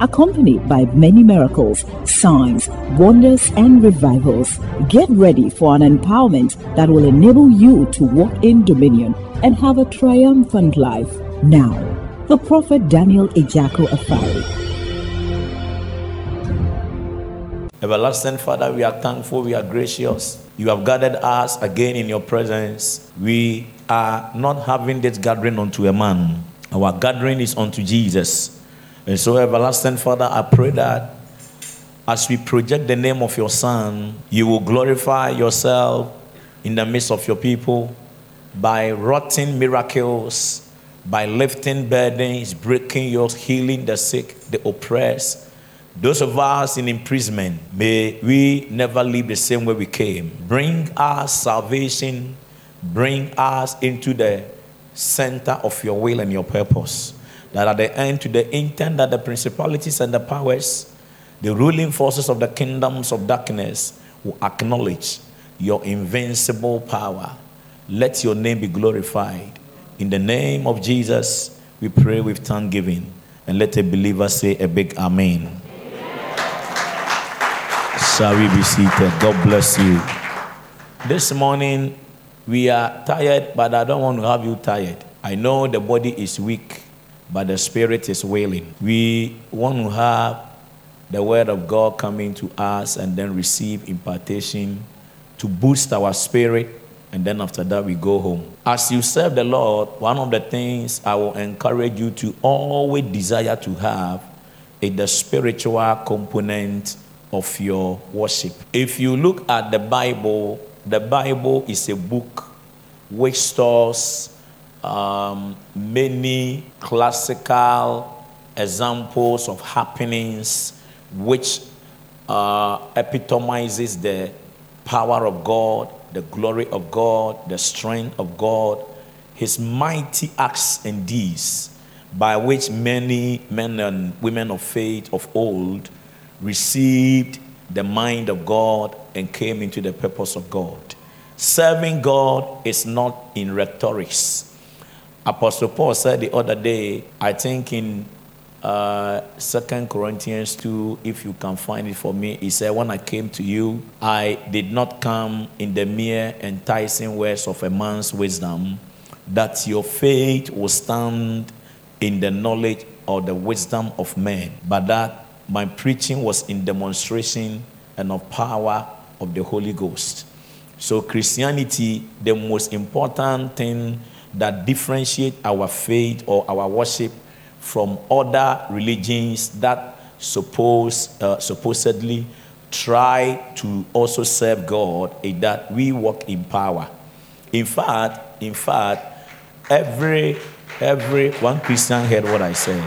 accompanied by many miracles, signs, wonders, and revivals. Get ready for an empowerment that will enable you to walk in dominion and have a triumphant life. Now, the prophet Daniel Ejako Afari. Everlasting Father, we are thankful, we are gracious. You have gathered us again in your presence. We are not having this gathering unto a man, our gathering is unto Jesus. And so, everlasting Father, I pray that as we project the name of your Son, you will glorify yourself in the midst of your people by wroughing miracles, by lifting burdens, breaking yokes, healing the sick, the oppressed. Those of us in imprisonment, may we never leave the same way we came. Bring us salvation, bring us into the center of your will and your purpose that at the end, to the intent that the principalities and the powers, the ruling forces of the kingdoms of darkness will acknowledge your invincible power. Let your name be glorified. In the name of Jesus, we pray with thanksgiving. And let a believer say a big amen. amen. Shall we be seated? God bless you. This morning, we are tired, but I don't want to have you tired. I know the body is weak but the spirit is willing. We want to have the word of God coming to us and then receive impartation to boost our spirit, and then after that, we go home. As you serve the Lord, one of the things I will encourage you to always desire to have is the spiritual component of your worship. If you look at the Bible, the Bible is a book which stores um, many classical examples of happenings which uh, epitomizes the power of God, the glory of God, the strength of God, his mighty acts and deeds by which many men and women of faith of old received the mind of God and came into the purpose of God. Serving God is not in rhetorics Apostle Paul said the other day, I think in uh, Second Corinthians 2, if you can find it for me, he said, When I came to you, I did not come in the mere enticing words of a man's wisdom, that your faith will stand in the knowledge or the wisdom of men, but that my preaching was in demonstration and of power of the Holy Ghost. So, Christianity, the most important thing that differentiate our faith or our worship from other religions that suppose, uh, supposedly try to also serve God is that we walk in power. In fact, in fact, every every one Christian heard what I said.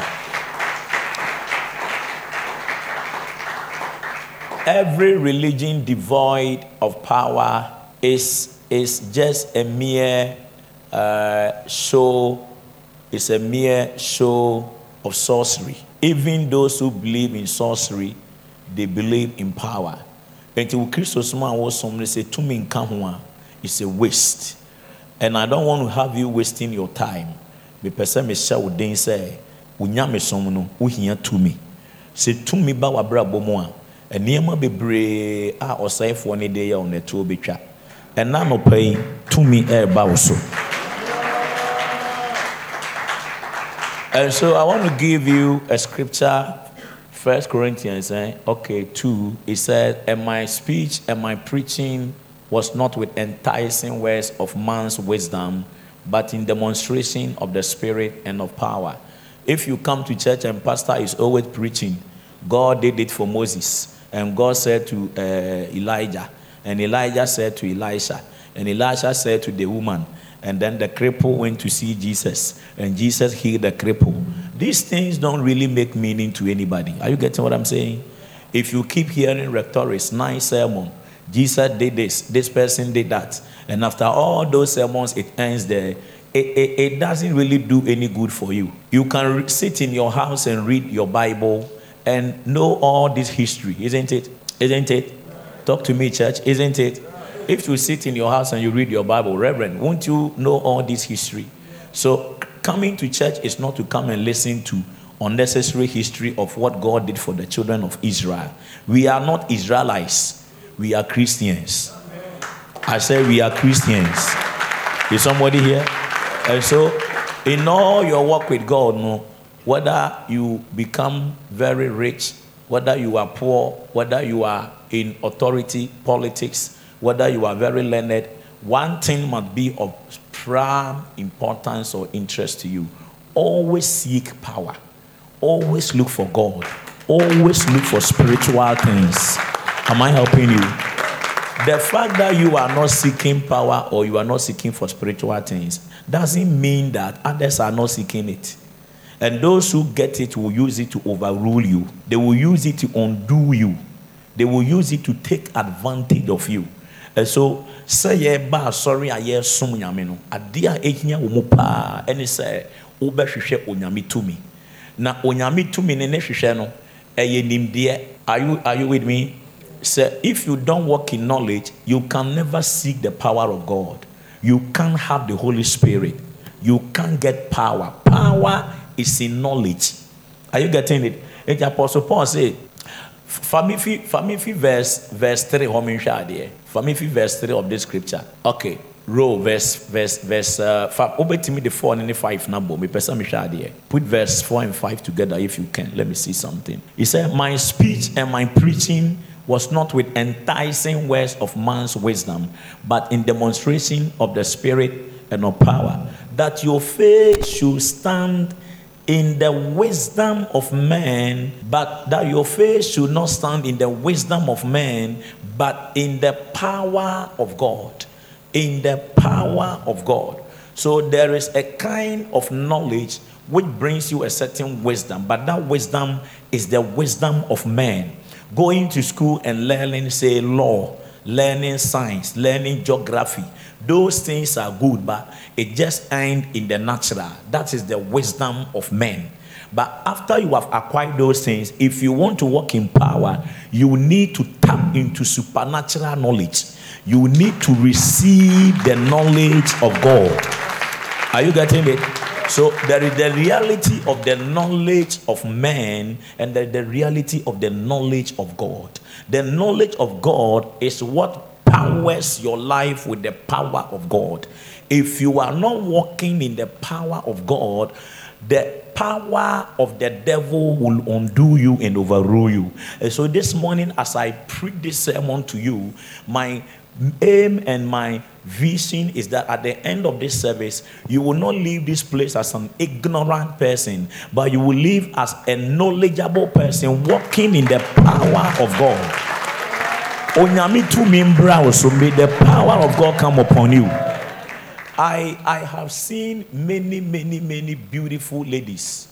Every religion devoid of power is, is just a mere uh, show is a mere show of sorcery. Even those who believe in sorcery, they believe in power. And to Christos man was somebody say to me in Kahua, it's a waste. And I don't want to have you wasting your time. Me pese me sha wo den say, wonya me som no, wo hia to me. Say to me ba wa bra bomo a, nneɛma bebree a ɔsɛefoɔ ne de yɛ ɛtoɔ bɛtwa ɛna nɔpa yi tumi ɛreba wo so And so I want to give you a scripture, First Corinthians, eh? okay, 2. It says, And my speech and my preaching was not with enticing words of man's wisdom, but in demonstration of the Spirit and of power. If you come to church and pastor is always preaching, God did it for Moses. And God said to uh, Elijah, and Elijah said to Elisha, and Elisha said to the woman, and then the cripple went to see Jesus, and Jesus healed the cripple. These things don't really make meaning to anybody. Are you getting what I'm saying? If you keep hearing rhetorics, nice sermon, Jesus did this, this person did that. And after all those sermons, it ends there. It, it, it doesn't really do any good for you. You can re- sit in your house and read your Bible and know all this history, isn't it? Isn't it? Talk to me, church, isn't it? If you sit in your house and you read your Bible, Reverend, won't you know all this history? So, coming to church is not to come and listen to unnecessary history of what God did for the children of Israel. We are not Israelites, we are Christians. I say we are Christians. Is somebody here? And so, in all your work with God, no, whether you become very rich, whether you are poor, whether you are in authority, politics, whether you are very learned, one thing must be of prime importance or interest to you. Always seek power. Always look for God. Always look for spiritual things. Am I helping you? The fact that you are not seeking power or you are not seeking for spiritual things doesn't mean that others are not seeking it. And those who get it will use it to overrule you, they will use it to undo you, they will use it to take advantage of you. So, sɛ yɛba asɔre a yɛsom nyame no. Adeɛ a ɛhia wɔ mu paa. Ɛne sɛ wobɛhwehwɛ onyame tumi. Na onyame tumi ne ne hwehwɛ no ɛyɛ nimdeɛ. Are you, are you with me? Sɛ if you don't work in knowledge you can never seek the power of god. You can't have the holy spirit. You can't get power. Power is in knowledge. Are you getting it? Ɛnti apostle paul famifi famifi verse verse three mi nhwɛ adeɛ. Famifi verse three of this scripture. Okay row verse verse verse uh, fa wobɛtumi de four and five na bɔ. Mepɛ sɛ mehwɛ adeɛ. Put verse four and five together if you can. Let me see something. He said my speech and my preaching was not with enticing words of man's wisdom but in demonstration of the spirit and of power that your faith should stand in the wisdom of man, but that your faith should not stand in the wisdom of man, but in the power of God in the power of God. So there is a kind of knowledge which brings you a certain wisdom, but that wisdom is the wisdom of man. Going to school and learning, say, law, learning science, learning geography, those things are good, but it just ain't in the natural. That is the wisdom of men. But after you have acquired those things, if you want to walk in power, you need to tap into supernatural knowledge you need to receive the knowledge of God. Are you getting it? So there is the reality of the knowledge of man and the reality of the knowledge of God. The knowledge of God is what powers your life with the power of God. If you are not walking in the power of God, the power of the devil will undo you and overrule you. And so this morning, as I preach this sermon to you, my aim and my vision is that at the end of this service, you will not leave this place as an ignorant person, but you will live as a knowledgeable person walking in the power of God. Onyami to mimbra so may the power of God come upon you. I, I have seen many, many, many beautiful ladies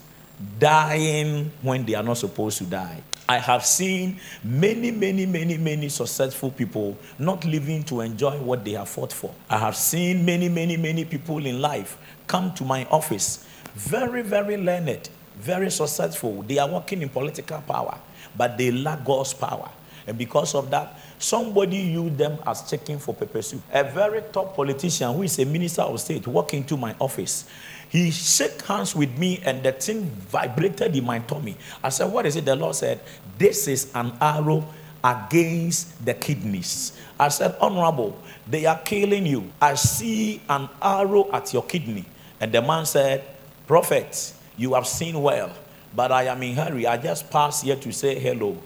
dying when they are not supposed to die. I have seen many, many, many, many successful people not living to enjoy what they have fought for. I have seen many, many, many people in life come to my office, very, very learned, very successful. They are working in political power, but they lack God's power. And because of that, somebody used them as checking for soup. A very top politician who is a minister of state walked into my office. He shook hands with me and the thing vibrated in my tummy. I said, What is it? The Lord said, This is an arrow against the kidneys. I said, Honorable, they are killing you. I see an arrow at your kidney. And the man said, Prophet, you have seen well, but I am in hurry. I just passed here to say hello.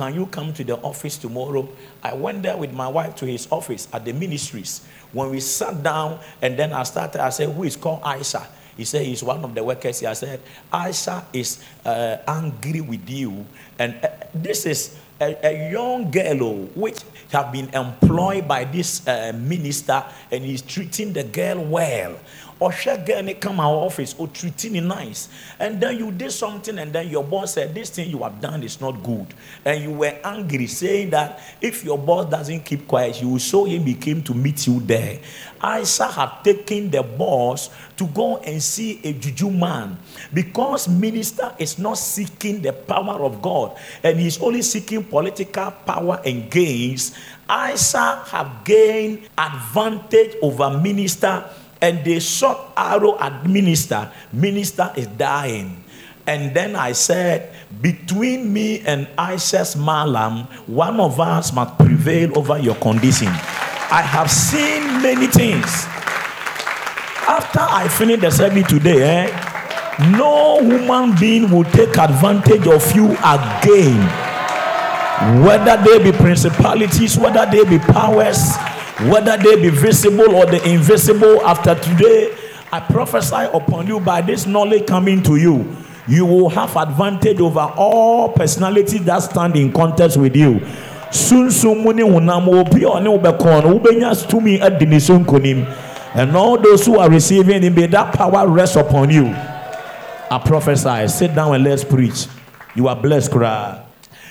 Can you come to the office tomorrow? I went there with my wife to his office at the ministries. When we sat down and then I started, I said, Who is called Aisha? He said he's one of the workers. He said, Aisha is uh, angry with you. And uh, this is a, a, young girl oh, which have been employed by this uh, minister and he's treating the girl well. Osha girl come our office or treating it nice. And then you did something and then your boss said, This thing you have done is not good. And you were angry, saying that if your boss doesn't keep quiet, you will show him he came to meet you there. Isa had taken the boss to go and see a juju man because minister is not seeking the power of God and he's only seeking political power and gains. Isa have gained advantage over minister and they shot arrow at minister. Minister is dying. And then I said, between me and Isa's Malam, one of us must prevail over your condition. I have seen many things. After I finish the service today, eh, no human being will take advantage of you again. Whether they be principalities, whether they be powers, whether they be visible or the invisible, after today, I prophesy upon you by this knowledge coming to you. You will have advantage over all personalities that stand in contest with you. And all those who are receiving it may that power rest upon you. I prophesy. Sit down and let's preach. You are blessed cry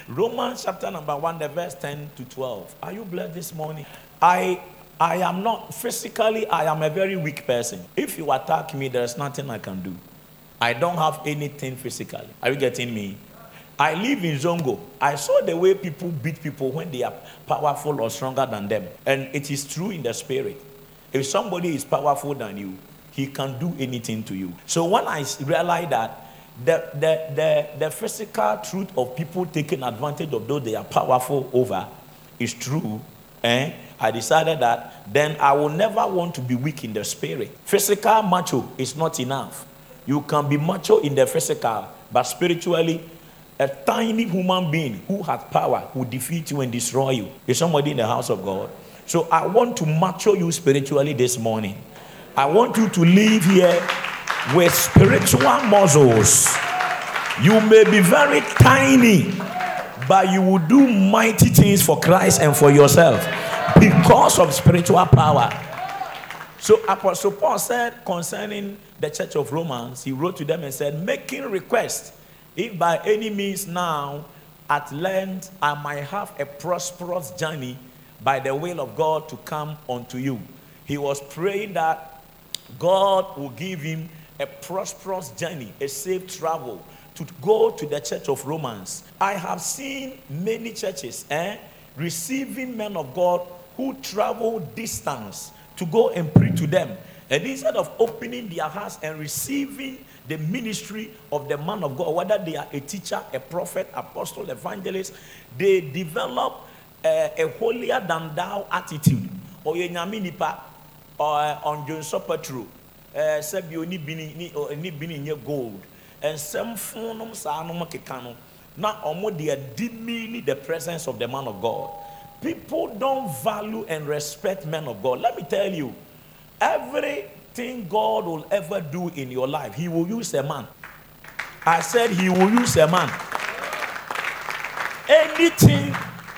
romans chapter number 1 the verse 10 to 12 are you blessed this morning i i am not physically i am a very weak person if you attack me there's nothing i can do i don't have anything physically are you getting me I live in Zongo. I saw the way people beat people when they are powerful or stronger than them. And it is true in the spirit. If somebody is powerful than you, he can do anything to you. So when I realized that the, the, the, the physical truth of people taking advantage of those they are powerful over is true, eh? I decided that then I will never want to be weak in the spirit. Physical macho is not enough. You can be macho in the physical, but spiritually, a tiny human being who has power will defeat you and destroy you. Is somebody in the house of God? So I want to mature you spiritually this morning. I want you to live here with spiritual muscles. You may be very tiny, but you will do mighty things for Christ and for yourself because of spiritual power. So Apostle Paul said concerning the church of Romans, he wrote to them and said, making request, if by any means now, at length, I might have a prosperous journey by the will of God to come unto you. He was praying that God will give him a prosperous journey, a safe travel to go to the church of Romans. I have seen many churches eh, receiving men of God who travel distance to go and preach to them. And instead of opening their hearts and receiving the ministry of the man of God, whether they are a teacher, a prophet, apostle, evangelist, they develop a, a holier than thou attitude. Or nipa eh, on Johnson Petro, eh, sɛbi oni bini ni bini nye gold, nsɛm funum saa nom keka no na ɔmo de dimini the presence of the man of God. People don't value and respect men of God. Let me tell you, everything God will ever do in your life, He will use a man. I said He will use a man. Anything,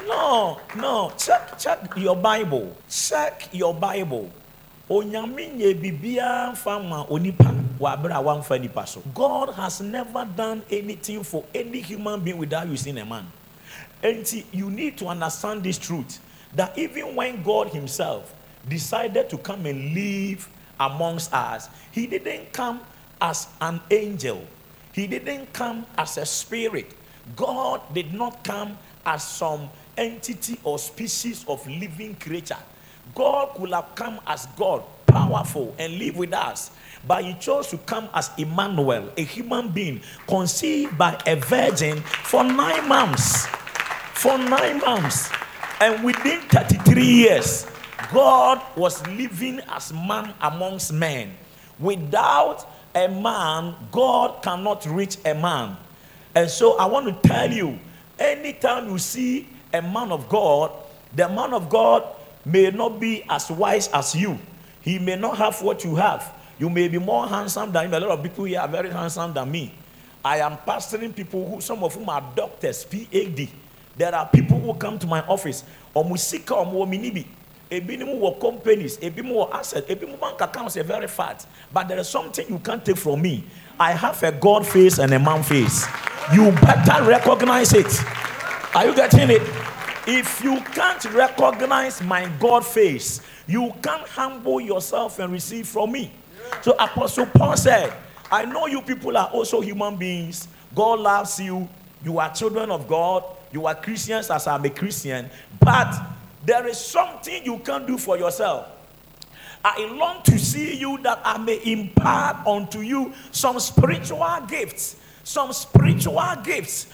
no, no. Check, check your Bible. Check your Bible. Onyame nye bibia fama onipa. God has never done anything for any human being without using a man. And see, you need to understand this truth that even when God Himself decided to come and live amongst us, he didn't come as an angel, he didn't come as a spirit. God did not come as some entity or species of living creature. God could have come as God, powerful, and live with us. But he chose to come as Emmanuel, a human being conceived by a virgin for nine months. For nine months. And within 33 years, God was living as man amongst men. Without a man, God cannot reach a man. And so I want to tell you anytime you see a man of God, the man of God may not be as wise as you. He may not have what you have. You may be more handsome than him. A lot of people here are very handsome than me. I am pastoring people who, some of whom are doctors, PhD. There are people who come to my office. Omusika omwominibi ebinom wɔ companies ebinom wɔ asset ebinom bank accounts are very fat. But there is something you can't take from me. I have a god face and a man face. You better recognize it. Are you getting it? If you can't recognize my god face you can't humble yourself and receive from me. So apostle paul said i know you people are also human beings. God loves you. You are children of god you are christians as i'm a christian but there is something you can do for yourself. I long to see you that I may impart unto you some spiritual gifts. Some spiritual gifts.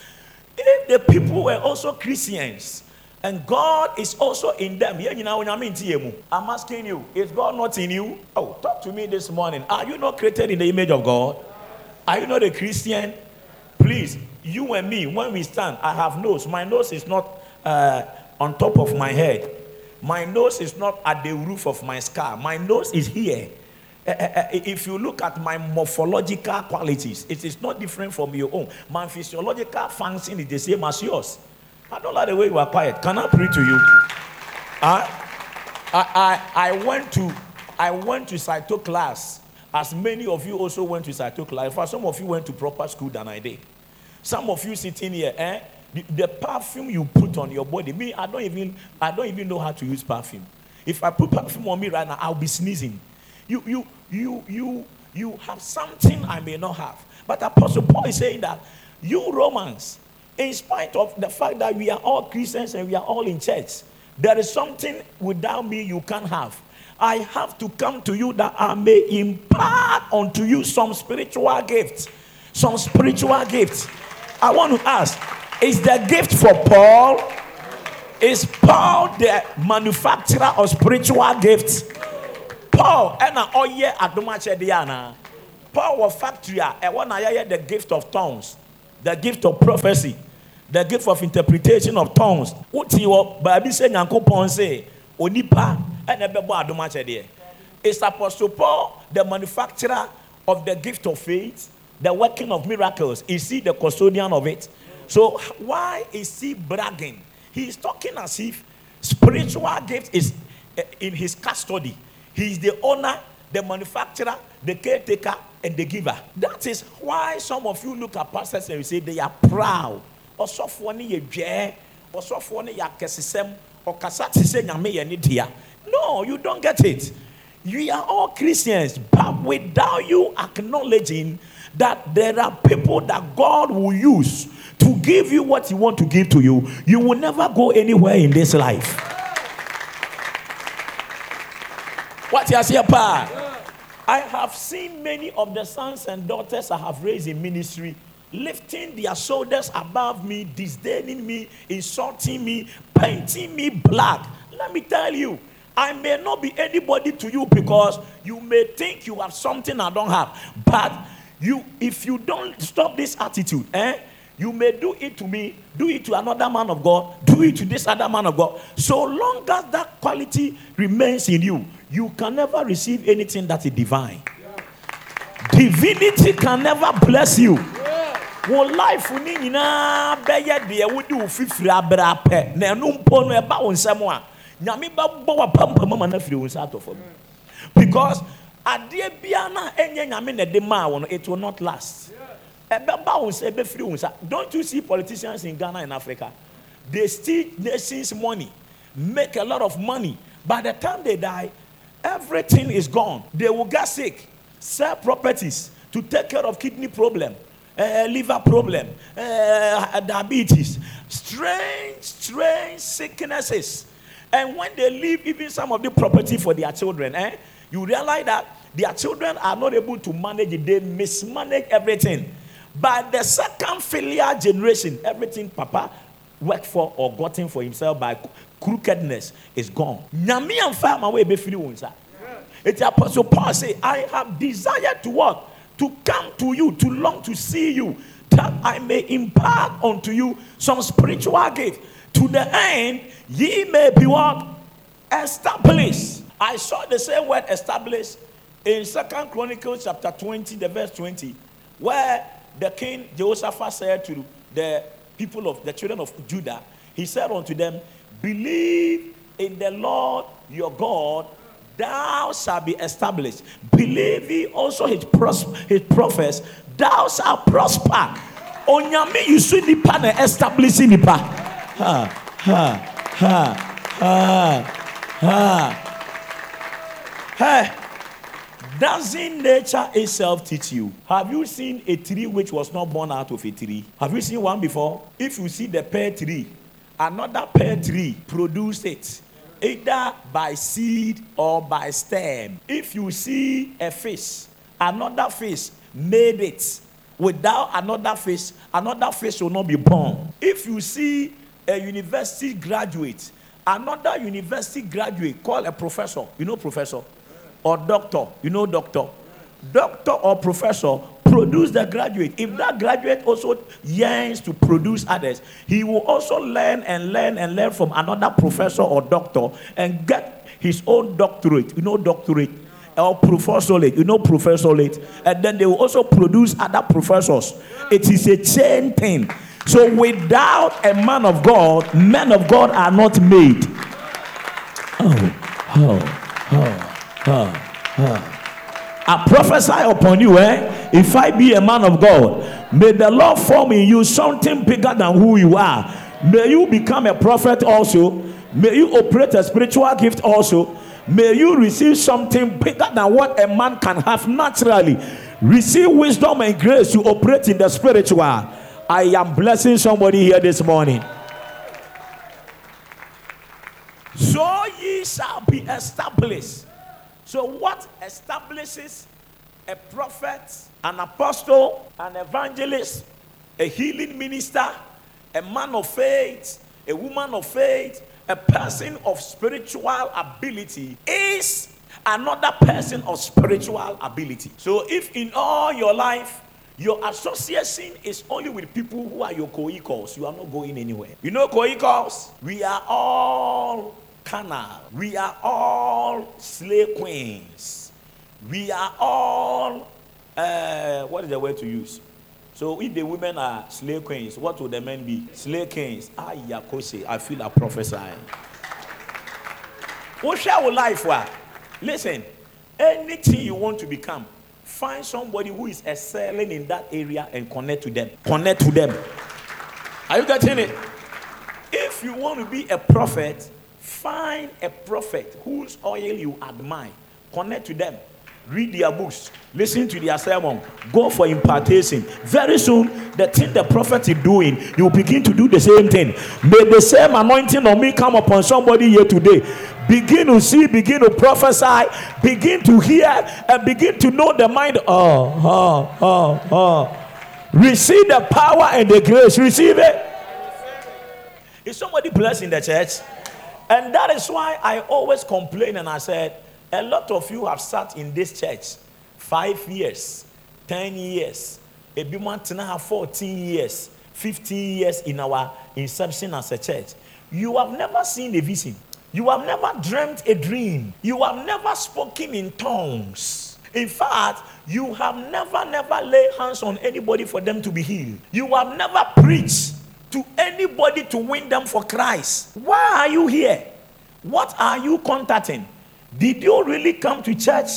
If the people were also Christians and God is also in them, I'm asking you, is God not in you? Oh, talk to me this morning. Are you not created in the image of God? Are you not a Christian? Please, you and me, when we stand, I have nose. My nose is not. Uh, on top of my head. My nose is not at the roof of my skull. My nose is here. Uh, uh, if you look at my morphological qualities, it is not different from your own. My physiological function is the same as yours. I don't like the way you are quiet. Can I pray to you? Uh, I, I, I went to I went to Saito class, as many of you also went to Saito class. For some of you went to proper school than I did. Some of you sitting here, eh? The, the, perfume you put on your body, me, I don't even I don't even know how to use perfume. If I put perfume on me right now, I'll be sneezing. You you you you you have something I may not have. But Apostle Paul is saying that you Romans, in spite of the fact that we are all Christians and we are all in church, there is something without me you can't have. I have to come to you that I may impart unto you some spiritual gifts. Some spiritual gifts. I want to ask is the gift for Paul? Is Paul the manufacturer of spiritual gifts? Paul, and all year at Diana. Paul was factory, and one I the gift of tongues, the gift of prophecy, the gift of interpretation of tongues. What you Bible say, Yanko say, Onipa, and a bebo adomache Is Apostle Paul the manufacturer of the gift of faith, the working of miracles? Is he the custodian of it? So why is he bragging? He is talking as if spiritual gift is eh, in his custody. He is the owner, the manufacturer, the caretaker, and the giver. That is why some of you look at pastors and you say they are proud. Ɔsɔfoɔ ne yɛ dwɛɛ, ɔsɔfoɔ. No, you don't get it. We are all Christians, but without you acknowledging that there are people that God will use to give you what He want to give to you, you will never go anywhere in this life. What you say, Pa? I have seen many of the sons and daughters I have raised in ministry lifting their shoulders above me, disdaining me, insulting me, painting me black. Let me tell you, I may not be anybody to you because you may think you have something I don't have. But you, if you don't stop this attitude, eh? You may do it to me, do it to another man of God, do it to this other man of God. So long as that quality remains in you, you can never receive anything that is divine. Divinity can never bless you. Wọ́n life ni nyinaa bɛyɛ deɛ wodi wo fifiri abere apɛ na ɛnu mpo no ɛba wo nsɛm a nyame bɛbɔ wa pampam ma na firi wo nsa atɔ fam because adeɛ bia na ɛnyɛ nyame na ɛde maa wɔn it will not last. Don't you see politicians in Ghana and Africa? They steal nations' money, make a lot of money. By the time they die, everything is gone. They will get sick, sell properties to take care of kidney problem, uh, liver problem, uh, diabetes, strange, strange sicknesses. And when they leave even some of the property for their children, eh, you realize that their children are not able to manage it. They mismanage everything. By the second filial generation, everything Papa worked for or gotten for himself by crookedness is gone. Nyame amfa ma we be free wo nsa. It's Apostle Paul say, I have desired to what? To come to you, to long to see you, that I may impart unto you some spiritual gift, to the end ye may be what? Established. I saw the same word established in Second Chronicles chapter 20, the verse 20, where the king Jehoshaphat said to the people of the children of Judah, he said unto them, Believe in the Lord your God, thou shalt be established. Believe ye also his, pros- his prophets, thou shalt prosper. Onyame yusu nipa na establish nipa. Ha ha ha ha ha. Hey. Doesn't nature itself teach you? Have you seen a tree which was not born out of a tree? Have you seen one before? If you see the pear tree, another pear tree produced it either by seed or by stem. If you see a fish, another fish made it. Without another fish, another fish will not be born. If you see a university graduate, another university graduate called a professor, you know professor, or doctor, you know doctor, doctor or professor produce the graduate. If that graduate also yearns to produce others, he will also learn and learn and learn from another professor or doctor and get his own doctorate. You know doctorate or professorate. You know professorate. And then they will also produce other professors. It is a chain thing. So without a man of God, men of God are not made. Oh, oh, oh, oh, oh. I prophesy upon you, eh? If I be a man of God, may the Lord form in you something bigger than who you are. May you become a prophet also. May you operate a spiritual gift also. May you receive something bigger than what a man can have naturally. Receive wisdom and grace to operate in the spiritual. I am blessing somebody here this morning. So ye shall be established. So, what establishes a prophet, an apostle, an evangelist, a healing minister, a man of faith, a woman of faith, a person of spiritual ability is another person of spiritual ability. So, if in all your life your association is only with people who are your co-equals, you are not going anywhere. You know co-equals? We are all carnal. We are all slave queens. We are all, uh, what is the word to use? So if the women are slave queens, what would the men be? Slave kings. Ah, Yakose, I feel like prophesying. Shall life for? Listen, anything you want to become, find somebody who is excelling in that area and connect to them. Connect to them. Are you getting it? If you want to be a prophet, Find a prophet whose oil you admire, connect to them, read their books, listen to their sermon, go for impartation. Very soon, the thing the prophet is doing, you begin to do the same thing. May the same anointing on me come upon somebody here today. Begin to see, begin to prophesy, begin to hear, and begin to know the mind. Oh, oh, oh, oh. Receive the power and the grace. Receive it. Is somebody blessed in the church? And that is why I always complain and I said, a lot of you have sat in this church five years, 10 years, a than 14 years, 15 years in our inception as a church. You have never seen a vision. You have never dreamt a dream. You have never spoken in tongues. In fact, you have never, never laid hands on anybody for them to be healed. You have never preached to anybody to win them for Christ. Why are you here? What are you contacting? Did you really come to church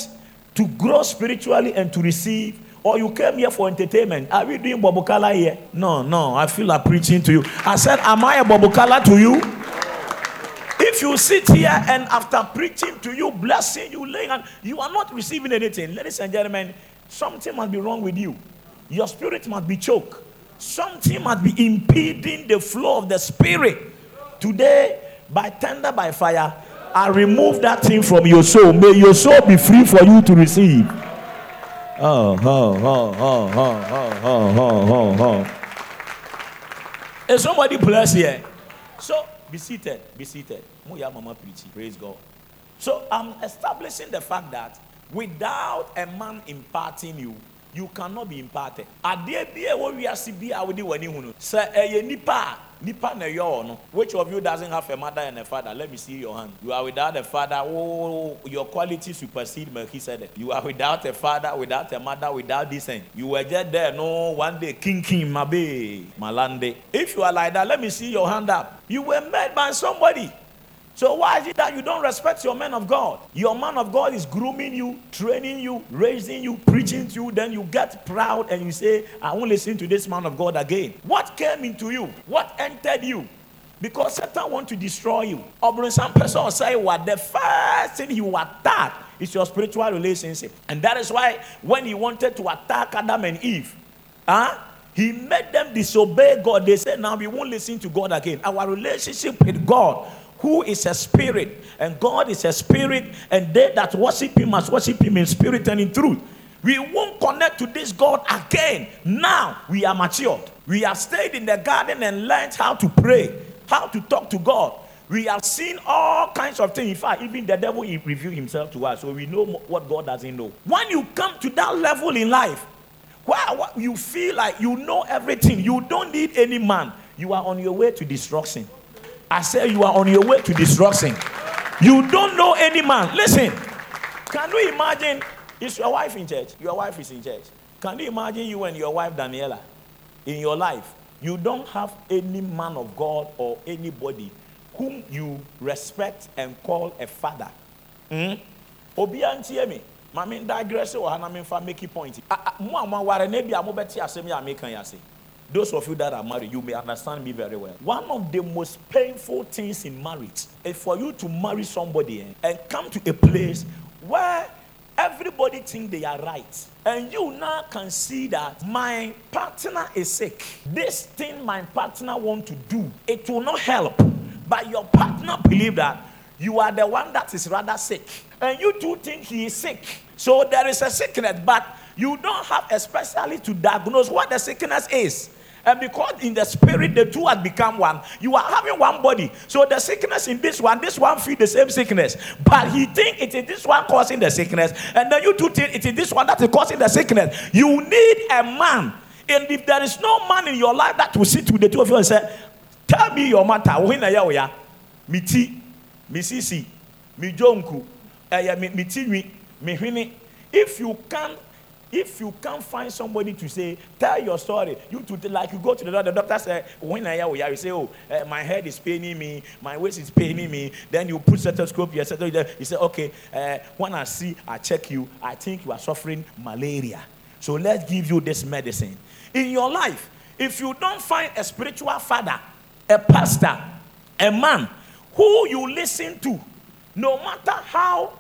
to grow spiritually and to receive? Or you came here for entertainment? Are we doing Bobokala here? No, no, I feel like preaching to you. I said, Am I a Bobokala to you? If you sit here and after preaching to you, blessing you, laying on, you are not receiving anything. Ladies and gentlemen, something must be wrong with you. Your spirit must be choked. Something must be impeding the flow of the spirit. Today, by thunder, by fire, I remove that thing from your soul. May your soul be free for you to receive. Oh, oh, oh, oh, oh, oh, oh, oh, oh. Is somebody blessed here? So be seated, be seated. Muya mama preaching. Praise God. So I'm establishing the fact that without a man imparting you, you cannot be imparted. Adeɛ bi a ɛwɔ wiase bi a wode w'ani hunu sɛ ɛyɛ nipa a nipa na ɛyɛ ɔno which of you doesn't have a mother and a father? Let me see your hand. You are without a father. Oh your quality supersede melchizedek. You are without a father without a mother without descent. You were just there no one day king king mabe malande. If you are like that let me see your hand up. You were made by somebody So why is it that you don't respect your man of God? Your man of God is grooming you, training you, raising you, preaching to you. Then you get proud and you say, "I won't listen to this man of God again." What came into you? What entered you? Because Satan want to destroy you. Or some person or say, "What the first thing he will attack is your spiritual relationship," and that is why when he wanted to attack Adam and Eve, huh? He made them disobey God. They said, Now we won't listen to God again. Our relationship with God who is a spirit, and God is a spirit, and they that worship Him must worship Him in spirit and in truth. We won't connect to this God again. Now we are matured. We have stayed in the garden and learned how to pray, how to talk to God. We have seen all kinds of things. In fact, even the devil he revealed himself to us, so we know what God doesn't know. When you come to that level in life, where you feel like you know everything, you don't need any man, you are on your way to destruction. I say you are on your way to destruction. You don't know any man. Listen, can you imagine? Is your wife in church? Your wife is in church. Can you imagine you and your wife Daniela in your life? You don't have any man of God or anybody whom you respect and call a father. Hmm? Obi antie me. Mami digress wɔ ha na mi nfa make point. Mo a mo aware na ebi a mo bɛ te asɛm yi a mi kan ase. Those of you that are married, you may understand me very well. One of the most painful things in marriage is for you to marry somebody eh, and come to a place where everybody think they are right. And you now can see that my partner is sick. This thing my partner want to do, it will not help. But your partner believe that you are the one that is rather sick. And you do think he is sick. So there is a sickness, but you don't have especially to diagnose what the sickness is. And because in the spirit the two have become one, you are having one body. So the sickness in this one, this one feel the same sickness. But he think it is this one causing the sickness. And then you two think it is this one that is causing the sickness. You need a man. And if there is no man in your life that will sit with the two of you and say, Tell me your matter. When are you? Me ti, me sisi, me jonku, me ti, me. If you can't if you can't find somebody to say, tell your story, you to like you go to the doctor, the doctor say, when I hear you say, oh, uh, my head is paining me, my waist is paining me. Then you put stethoscope, you say, you say, okay, uh, when I see, I check you, I think you are suffering malaria. So let's give you this medicine. In your life, if you don't find a spiritual father, a pastor, a man who you listen to, no matter how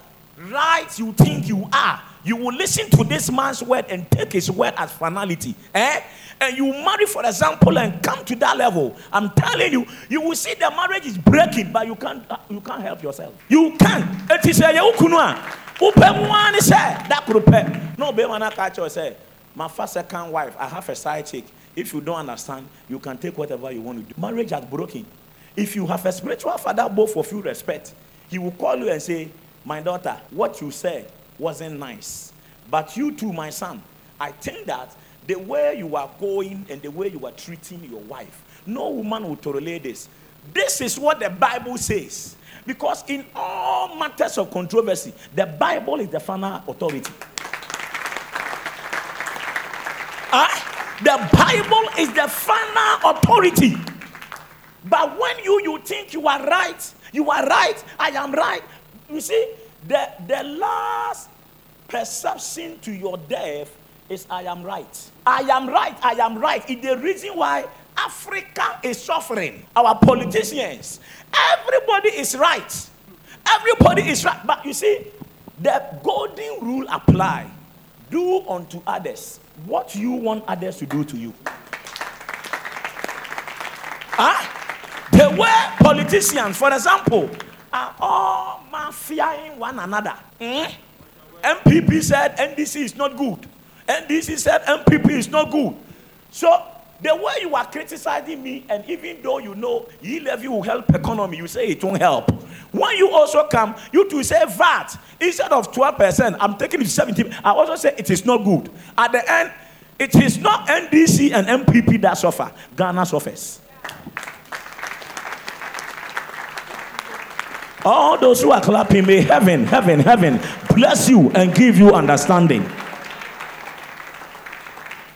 right you think you are, you will listen to this man's word and take his word as finality. Eh? And you marry, for example, and come to that level. I'm telling you, you will see the marriage is breaking, but you can't you can't help yourself. You can't. It is a that could No be man catch you say, my first second wife, I have a side chick. If you don't understand, you can take whatever you want to do. Marriage has broken. If you have a spiritual father, both of you respect, he will call you and say, My daughter, what you said wasn't nice. But you too, my son, I think that the way you are going and the way you are treating your wife, no woman will tolerate this. This is what the Bible says. Because in all matters of controversy, the Bible is the final authority. Uh, the Bible is the final authority. But when you, you think you are right, you are right, I am right. You see, the, the last perception to your death is I am right. I am right. I am right. It's the reason why Africa is suffering. Our politicians, everybody is right. Everybody is right. But you see, the golden rule apply. Do unto others what you want others to do to you. Huh? The way politicians, for example, are all mafiaing one another. Mm? NPP said NDC is not good. NDC said NPP is not good. So the way you are criticizing me, and even though you know E-levy will help economy, you say it won't help. When you also come, you to say VAT instead of 12%, I'm taking it to 17. I also say it is not good. At the end, it is not NDC and NPP that suffer. Ghana suffers. All those who are clapping, may heaven, heaven, heaven bless you and give you understanding.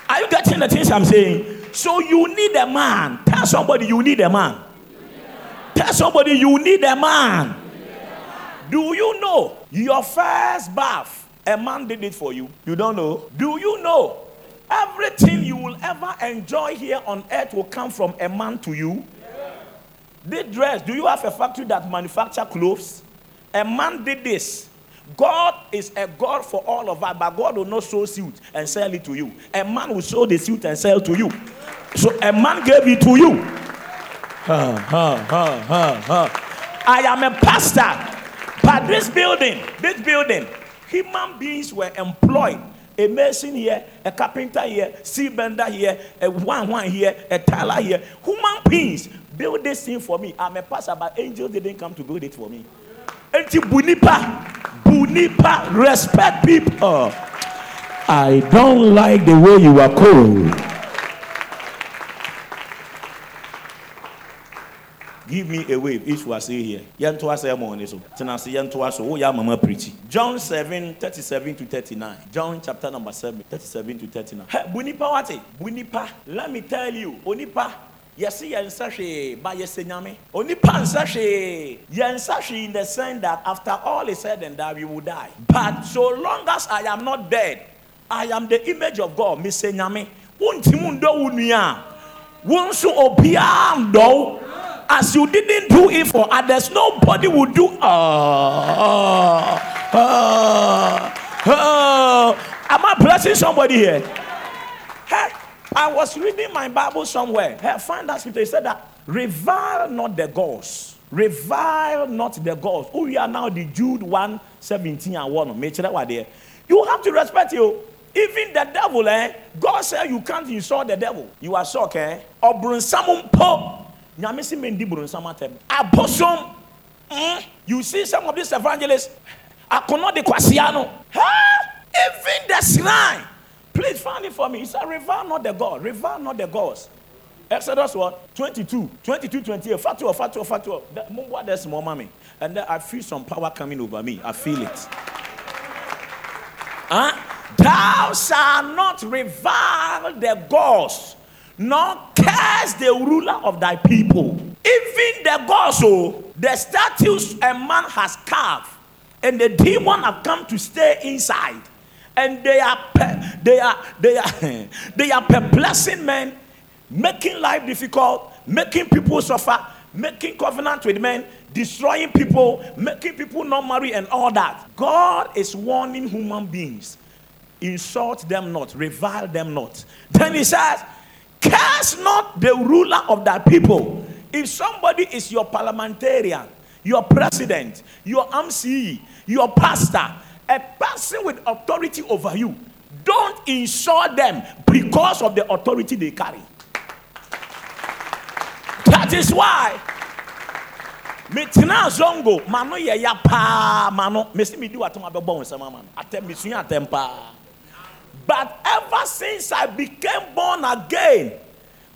Are you getting the things I'm saying? So you need a man. Tell somebody you need a man. Tell somebody you need a man. Do you know your first bath? A man did it for you. You don't know? Do you know everything you will ever enjoy here on earth will come from a man to you? This dress, do you have a factory that manufacture clothes? A man did this. God is a God for all of us, but God will not sew suit and sell it to you. A man will sew the suit and sell to you. So a man gave it to you. Ha, ha, ha, ha, ha. I am a pastor. But this building, this building, human beings were employed. A mason here, a carpenter here, sea bender here, a one one here, a tailor here. Human beings build this thing for me. I'm a pastor, but angels didn't come to build it for me. Enti bunipa, bunipa, respect people. I don't like the way you are called. Give me a wave are still here. Mo ni so. Tena se yanto aso wo ya mama preach. John 7 37 to 39. John chapter number 7 37 to 39. Hey, bunipa wate? Bunipa. Let me tell you, onipa yɛsi yɛn nsa hwee ba yɛsɛ nyame. Onipa nsa hwee yɛn nsa hwee in the sense that after all is said and done we will die. But so long as i am not dead i am the image of god mesɛ nyame. Wontim ndɔ wo nua. Wo nso obiara ndɔ as you didn't do it for others nobody will do uh, uh, uh, am i blessing somebody here? Hey, I was reading my Bible somewhere. I find that scripture. It said that revile not the gods. Revile not the gods. Who we are now the Jude 1 17 and 1. Make sure that there. You have to respect you. Even the devil, eh? God said you can't insult the devil. You are shocked, eh? Obrunsamum po. Nyamisi mendi brunsamatem. Abosom. Mm? You see some of these evangelists. Akono de kwasiano. Even the shrine. Please find it for me. He said, Revile not the God. Revile not the gods. Exodus what? 22, 22, 28. Fatuo, fatuo, fatuo. Mumbo, there's more mommy. And then I feel some power coming over me. I feel it. Huh? Thou shalt not revile the gods, nor curse the ruler of thy people. Even the gods, oh, the statues a man has carved, and the demon have come to stay inside and they are they are they are they are perplexing men making life difficult making people suffer making covenant with men destroying people making people not marry and all that. God is warning human beings. Insult them not revile them not. Then he says curse not the ruler of that people. If somebody is your parliamentarian your president your mce your pastor a person with authority over you, don't insult them because of the authority they carry. That is why. zongo mano ya mano but ever since I became born again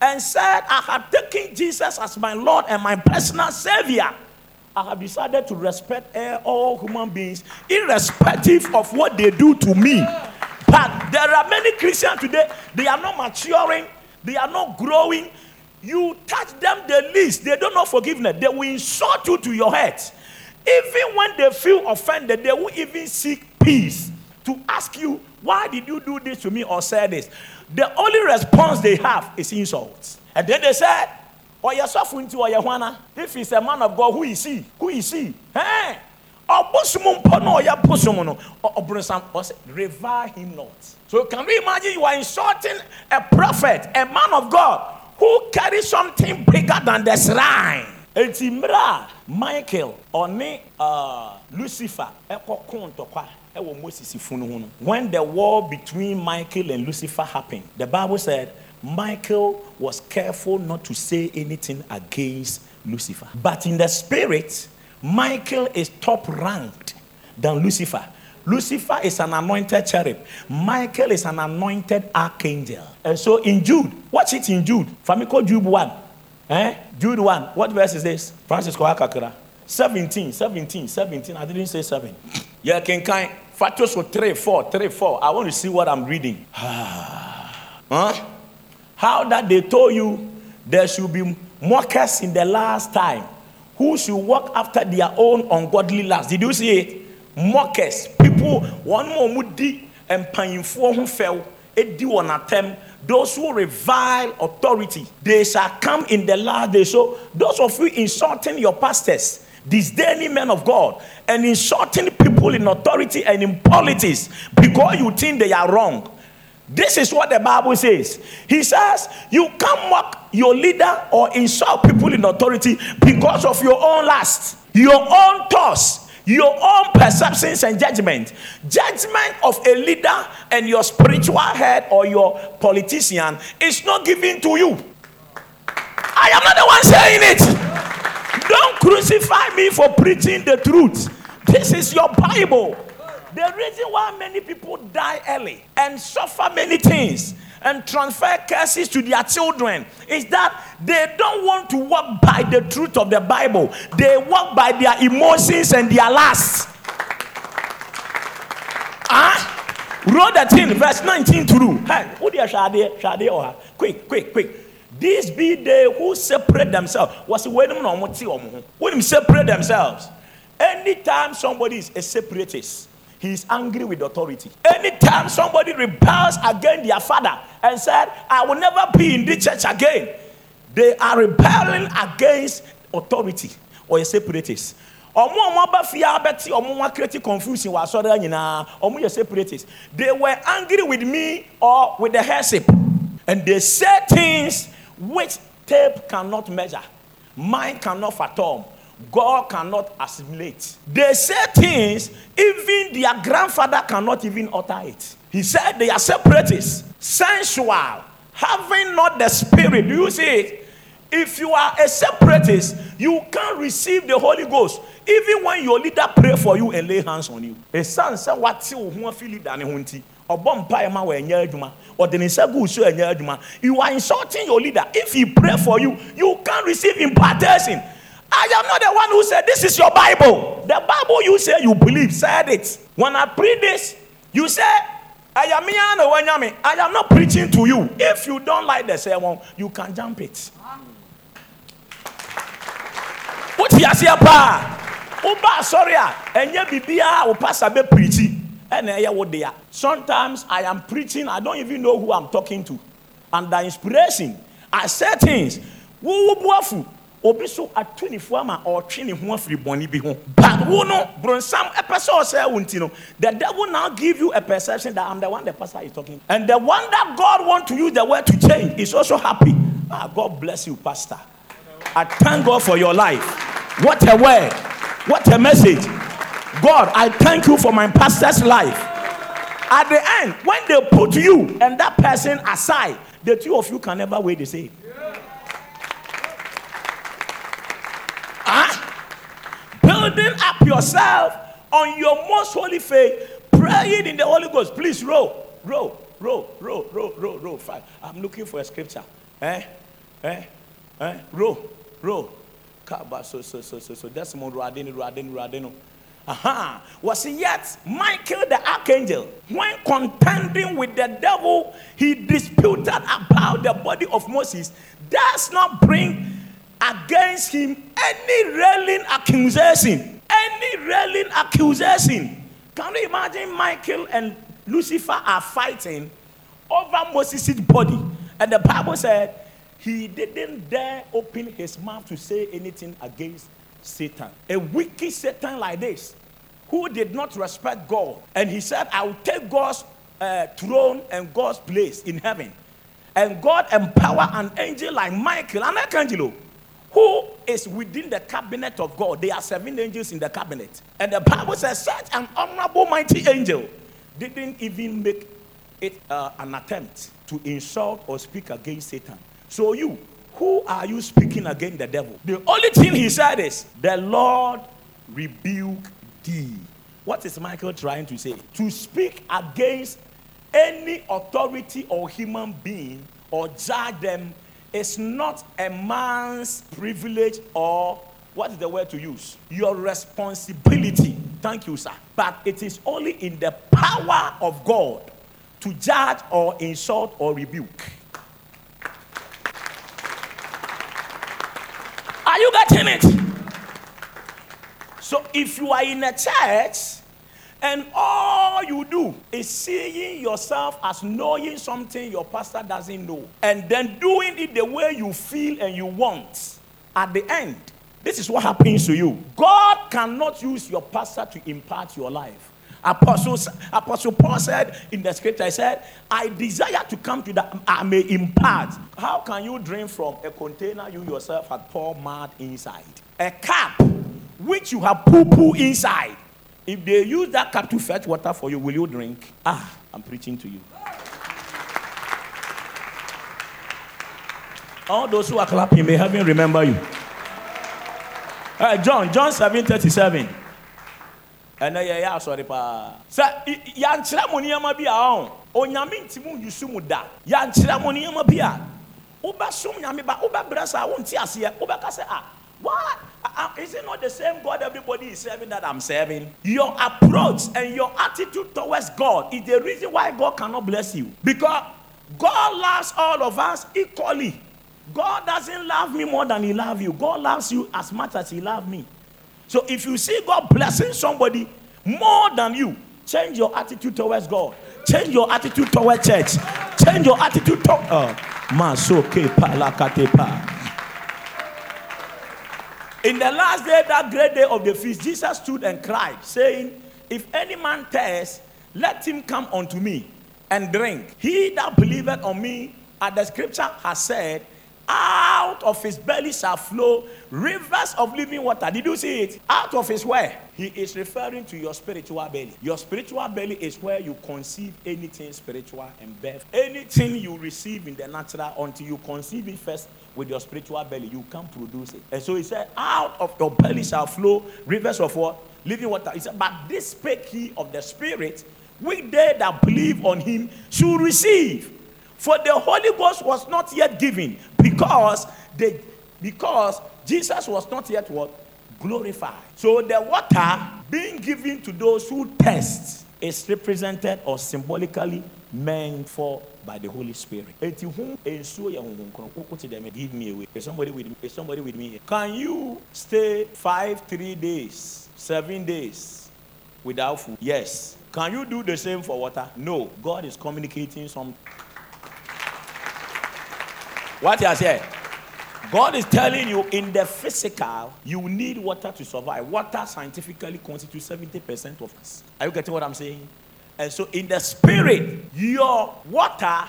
and said I have taken Jesus as my Lord and my personal Savior. I have decided to respect eh, all human beings, irrespective of what they do to me. But there are many Christians today, they are not maturing, they are not growing. You touch them the least, they don't know forgiveness. They will insult you to your head. Even when they feel offended, they will even seek peace to ask you, Why did you do this to me or say this? The only response they have is insults. And then they said, ɔyɛ sɔfo nti ɔyɛ hwana if he's a man of god who is he? Who is he? Hey ɔbosom mpo na ɔyɛ bosom no ɔbronsam ɔsɛ revile him not. So can we imagine you are insulting a prophet a man of god who carries something bigger than the shrine? Eti mmerɛ michael ɔne uh, lucifer ɛkɔ ko ntɔkwa ɛwɔ moses funu ho when the war between michael and lucifer happened the bible said Michael was careful not to say anything against Lucifer. But in the spirit, Michael is top ranked than Lucifer. Lucifer is an anointed cherub. Michael is an anointed archangel. And so in Jude, watch it in Jude. Famiko Jude 1. Eh? Jude 1. What verse is this? Francis Kohakakura. 17, 17, 17. I didn't say 7. Yeah, can kind. Fatos 3, 4, 3, 4. I want to see what I'm reading. huh? How that they told you there should be mockers in the last time who should walk after their own ungodly lusts. Did you see it? Mockers, people, one more mudi and mpanyinfoɔ ho fɛw edi wɔn atem. Those who revile authority, they shall come in the last day. So those of you insulting your pastors, disdaining men of God, and insulting people in authority and in politics because you think they are wrong. This is what the Bible says. He says, You can't mock your leader or insult people in authority because of your own lust, your own thoughts, your own perceptions and judgment. Judgment of a leader and your spiritual head or your politician is not given to you. I am not the one saying it. Don't crucify me for preaching the truth. This is your Bible. The reason why many people die early and suffer many things and transfer curses to their children is that they don't want to walk by the truth of the Bible. They walk by their emotions and their lusts. Ah? Roll that in, verse 19 through. Hey, who they shade, shade or quick, quick, quick. These be they who separate themselves. The no When them separate themselves. Anytime somebody is a separatist, he is angry with authority. Anytime somebody rebels against their father and said, I will never be in this church again, they are rebelling against authority. Or a separatist. ọmọ ọmọ bá fi abẹ́tí ọmọ wọn create confusion wà sọ́dọ̀ nyinaa. Ọmọ yẹ separatist they were angry with me or with the headship and they say things which tape cannot measure mind cannot fathom God cannot assimilate. They say things even their grandfather cannot even utter it. He said they are separatists, sensual, having not the spirit. Do you see it? If you are a separatist, you can't receive the Holy Ghost even when your leader pray for you and lay hands on you. A son said, What want to feel than a hunty? Or bumpire man when you're or the Nisagu so and You are insulting your leader. If he pray for you, you can't receive impartation. I am not the one who said this is your Bible. The Bible you say you believe said it. When I preach this, you say, I am I am not preaching to you. If you don't like the sermon, you can jump it. What you say, pa? Uba sorry, and ye bibia o pastor be preaching. Sometimes I am preaching, I don't even know who I'm talking to. And the inspiration, I say things. Obi so atonifoɔ ama ɔtwe ne ho afiri bɔne bi ho. But wo no bronsam ɛpɛ sɛ ɔsɛ wo nti no the devil now give you a perception that i'm the one the pastor is talking. And the one that god want to use the word to change is also happy. Ah god bless you pastor. I thank god for your life. What a word. What a message. God i thank you for my pastor's life. At the end when they put you and that person aside the two of you can never wait the same building up yourself on your most holy faith, praying in the Holy Ghost. Please row, row, row, row, row, row, row. Five. I'm looking for a scripture. Eh? Eh? Eh? Row, row. So, so, so, so, so. That's more radin, radin, radin. Aha. Was yet Michael the archangel, when contending with the devil, he disputed about the body of Moses, does not bring against him any railing accusation. Any railing accusation. Can you imagine Michael and Lucifer are fighting over Moses' body? And the Bible said he didn't dare open his mouth to say anything against Satan. A wicked Satan like this, who did not respect God. And he said, I will take God's uh, throne and God's place in heaven. And God empower an angel like Michael, an archangel who is within the cabinet of God. There are seven angels in the cabinet. And the Bible says, such an honorable, mighty angel didn't even make it uh, an attempt to insult or speak against Satan. So, you, who are you speaking against the devil? The only thing he said is, The Lord rebuke thee. What is Michael trying to say? To speak against any authority or human being or judge them is not a man's privilege or what is the word to use? Your responsibility. Thank you, sir. But it is only in the power of God to judge or insult or rebuke. Are you getting it? So if you are in a church and all you do is seeing yourself as knowing something your pastor doesn't know, and then doing it the way you feel and you want, at the end, this is what happens to you. God cannot use your pastor to impart your life. Apostle, Apostle Paul said in the scripture, I said, I desire to come to that I may impart. How can you drink from a container you yourself have poured mud inside? A cup which you have poo poo inside. If they use that cup to fetch water for you, will you drink? Ah, I'm preaching to you. All those who are clapping, may heaven remember you. Uh, John, John 7 37. ɛnɛ yɛ yɛ asɔre paa sɛ yɛnkyerɛ mo nneɛma bi a ɔn onyame nti mu yusu mu da yɛnkyerɛ mo a wobɛsom nyame ba wobɛbrɛ saa wonte aseɛ wobɛka sɛ ah what is it not the same God everybody is serving that I'm serving? Your approach and your attitude towards God is the reason why God cannot bless you. Because God loves all of us equally. God doesn't love me more than He loves you. God loves you as much as He loves me. So if you see God blessing somebody more than you, change your attitude towards God. Change your attitude towards church. Change your attitude to uh, In the last day, that great day of the feast, Jesus stood and cried, saying, If any man thirst, let him come unto me and drink. He that believeth on me, as the scripture has said, out of his belly shall flow rivers of living water. Did you see it? Out of his where? He is referring to your spiritual belly. Your spiritual belly is where you conceive anything spiritual and birth. Anything you receive in the natural until you conceive it first with your spiritual belly, you can't produce it. And so he said, Out of your belly shall flow rivers of what? Living water. He said, But this spake he of the Spirit, which they that believe on him should receive. For the Holy Ghost was not yet given because they because Jesus was not yet what glorified. So the water being given to those who test is represented or symbolically meant for by the Holy Spirit. Give me away. Is somebody with me? Is somebody with me? Can you stay five, three days, seven days without food? Yes. Can you do the same for water? No. God is communicating some what you say? God is telling you in the physical, you need water to survive. Water scientifically constitutes 70% of us. Are you getting what I'm saying? And so in the spirit, your water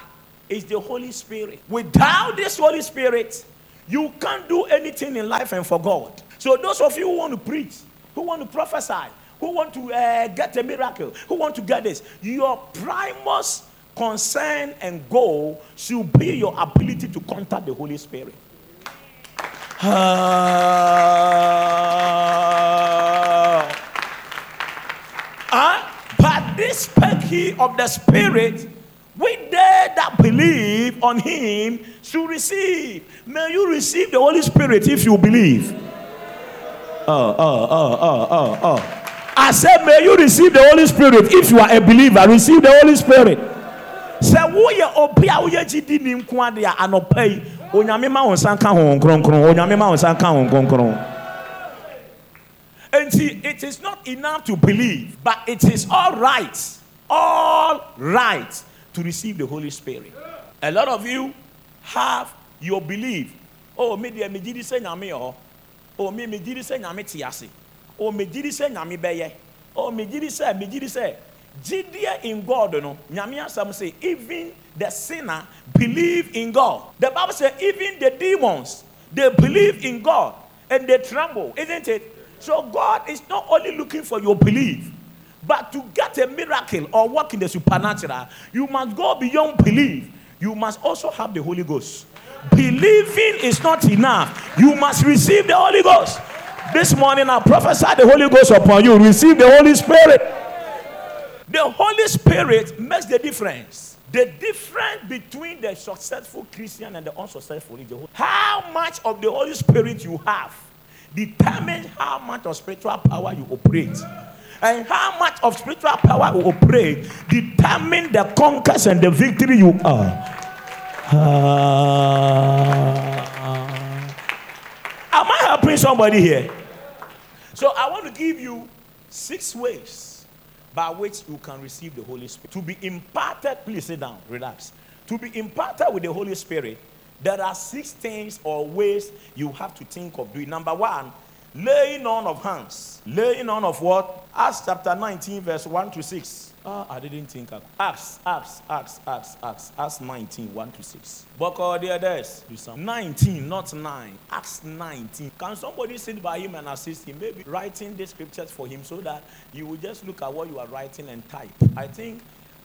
is the Holy Spirit. Without this Holy Spirit, you can't do anything in life and for God. So those of you who want to preach, who want to prophesy, who want to uh, get a miracle, who want to get this, your primus concern and goal should be your ability to contact the Holy Spirit. Uh, this spake he of the Spirit, we they that believe on him should receive. May you receive the Holy Spirit if you believe. Oh, oh, oh, oh, oh, oh. I said, may you receive the Holy Spirit if you are a believer. Receive the Holy Spirit sɛ woyɛ obi a woyɛ gyidi ni nko ade a anɔpa yi onyame ma wo nsa nka ho nkronkron onyame ma wo nsa nka ho nkronkron nti it is not enough to believe but it is all right all right to receive the holy spirit. A lot of you have your belief. Oh me deɛ megye di sɛ nyame hɔ oh me megye di sɛ nyame te oh megye di sɛ nyame bɛyɛ oh megye di sɛ megye di sɛ Judea in God, you know, Nyamia say, even the sinner believe in God. The Bible says, even the demons, they believe in God and they tremble, isn't it? So God is not only looking for your belief, but to get a miracle or work in the supernatural, you must go beyond belief. You must also have the Holy Ghost. Believing is not enough. You must receive the Holy Ghost. This morning I prophesy the Holy Ghost upon you. Receive the Holy Spirit. The Holy Spirit makes the difference. The difference between the successful Christian and the unsuccessful is the. How much of the Holy Spirit you have determines how much of spiritual power you operate. And how much of spiritual power you operate determine the conquest and the victory you are. Uh, am I helping somebody here? So I want to give you six ways by which you can receive the Holy Spirit. To be imparted, please sit down, relax. To be imparted with the Holy Spirit, there are six things or ways you have to think of doing. Number one, laying on of hands. Laying on of what? Acts chapter 19, verse 1 to 6. Ah, I didn't think of Acts, Acts, Acts, Acts, Acts, Acts 19, 1 to 6. Boko there, there's 19, not 9. Acts 19. Can somebody sit by him and assist him? Maybe writing the scriptures for him so that you will just look at what you are writing and type. I think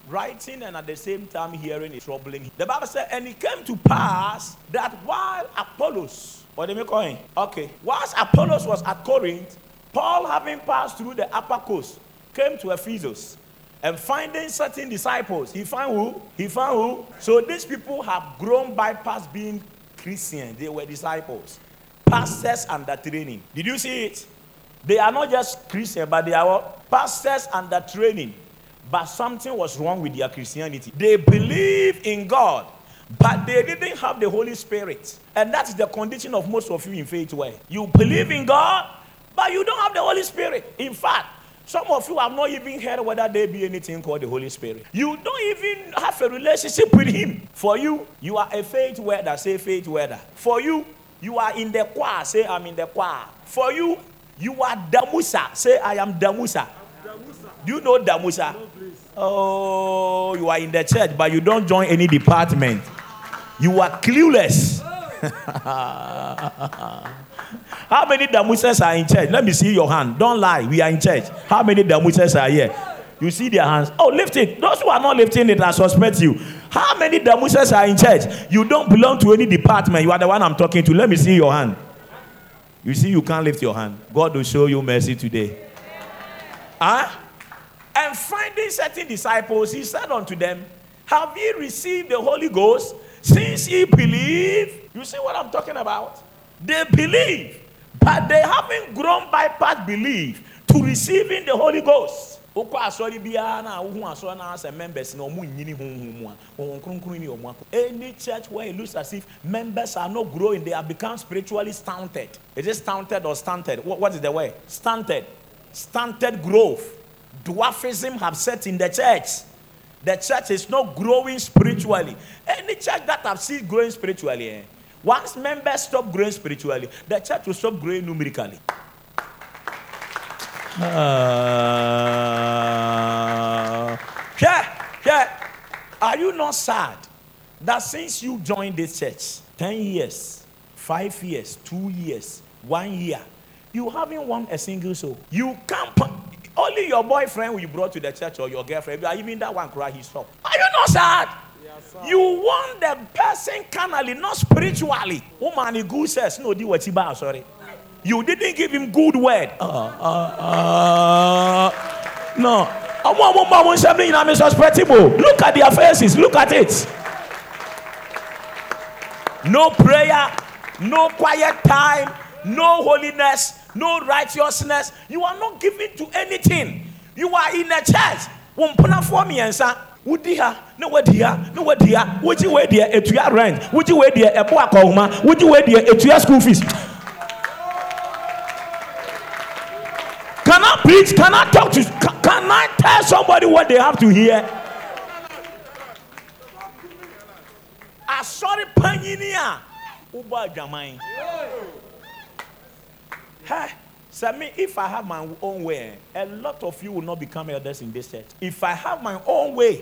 writing and at the same time hearing is troubling. The Bible said, and it came to pass that while Apollos, what do you call him? Okay, whilst Apollos was at Corinth, Paul, having passed through the upper coast, came to Ephesus and finding certain disciples. He found who? He found who? So these people have grown by past being Christians. They were disciples, pastors under training. Did you see it? They are not just Christians, but they are what? pastors under training. But something was wrong with their Christianity. They believe in God, but they didn't have the Holy Spirit. And that's the condition of most of you in faith way. You believe in God, but you don't have the Holy Spirit. In fact, some of you have not even heard whether there be anything called the Holy Spirit. You don't even have a relationship with Him. For you, you are a faith weather. Say faith weather. For you, you are in the choir. Say I'm in the choir. For you, you are Damusa. Say I am Damusa. Do you know Damusa? No, oh, you are in the church, but you don't join any department. You are clueless. How many Damusas are in church? Let me see your hand. Don't lie. We are in church. How many Damusas are here? You see their hands. Oh, lift it. Those who are not lifting it, I suspect you. How many Damusas are in church? You don't belong to any department. You are the one I'm talking to. Let me see your hand. You see, you can't lift your hand. God will show you mercy today. Huh? And finding certain disciples, he said unto them, Have ye received the Holy Ghost since ye believe? You see what I'm talking about? They believe, but they haven't grown by past belief to receiving the Holy Ghost. any church where it looks as if members are not growing they have become spiritually stunted is it stunted or stunted what is the word stunted stunted growth dwarfism have set in the church the church is not growing spiritually any church that I've seen growing spiritually eh, once members stop growing spiritually, the church will stop growing numerically. Uh, yeah, yeah. Are you not sad that since you joined this church, 10 years, 5 years, 2 years, 1 year, you haven't won a single soul? You can't. Only your boyfriend you brought to the church or your girlfriend, even that one cry, he stopped. Are you not sad? You want the person carnally, not spiritually. Woman, good says, no, do what sorry. You didn't give him good word. Uh, uh, uh, no. Look at their faces. Look at it. No prayer, no quiet time, no holiness, no righteousness. You are not giving to anything. You are in a church wodi ha na wadi ha na wadi ha wogye wei deɛ etua rent wogye wei deɛ ɛbo akɔhoma wogye wei deɛ etua school fees. Can I preach? Can I talk to? Can, I tell somebody what they have to hear? Asɔre panyini a wobɔ adwaman. Hey. Me, if I have my own way, a lot of you will not become elders in this church. If I have my own way,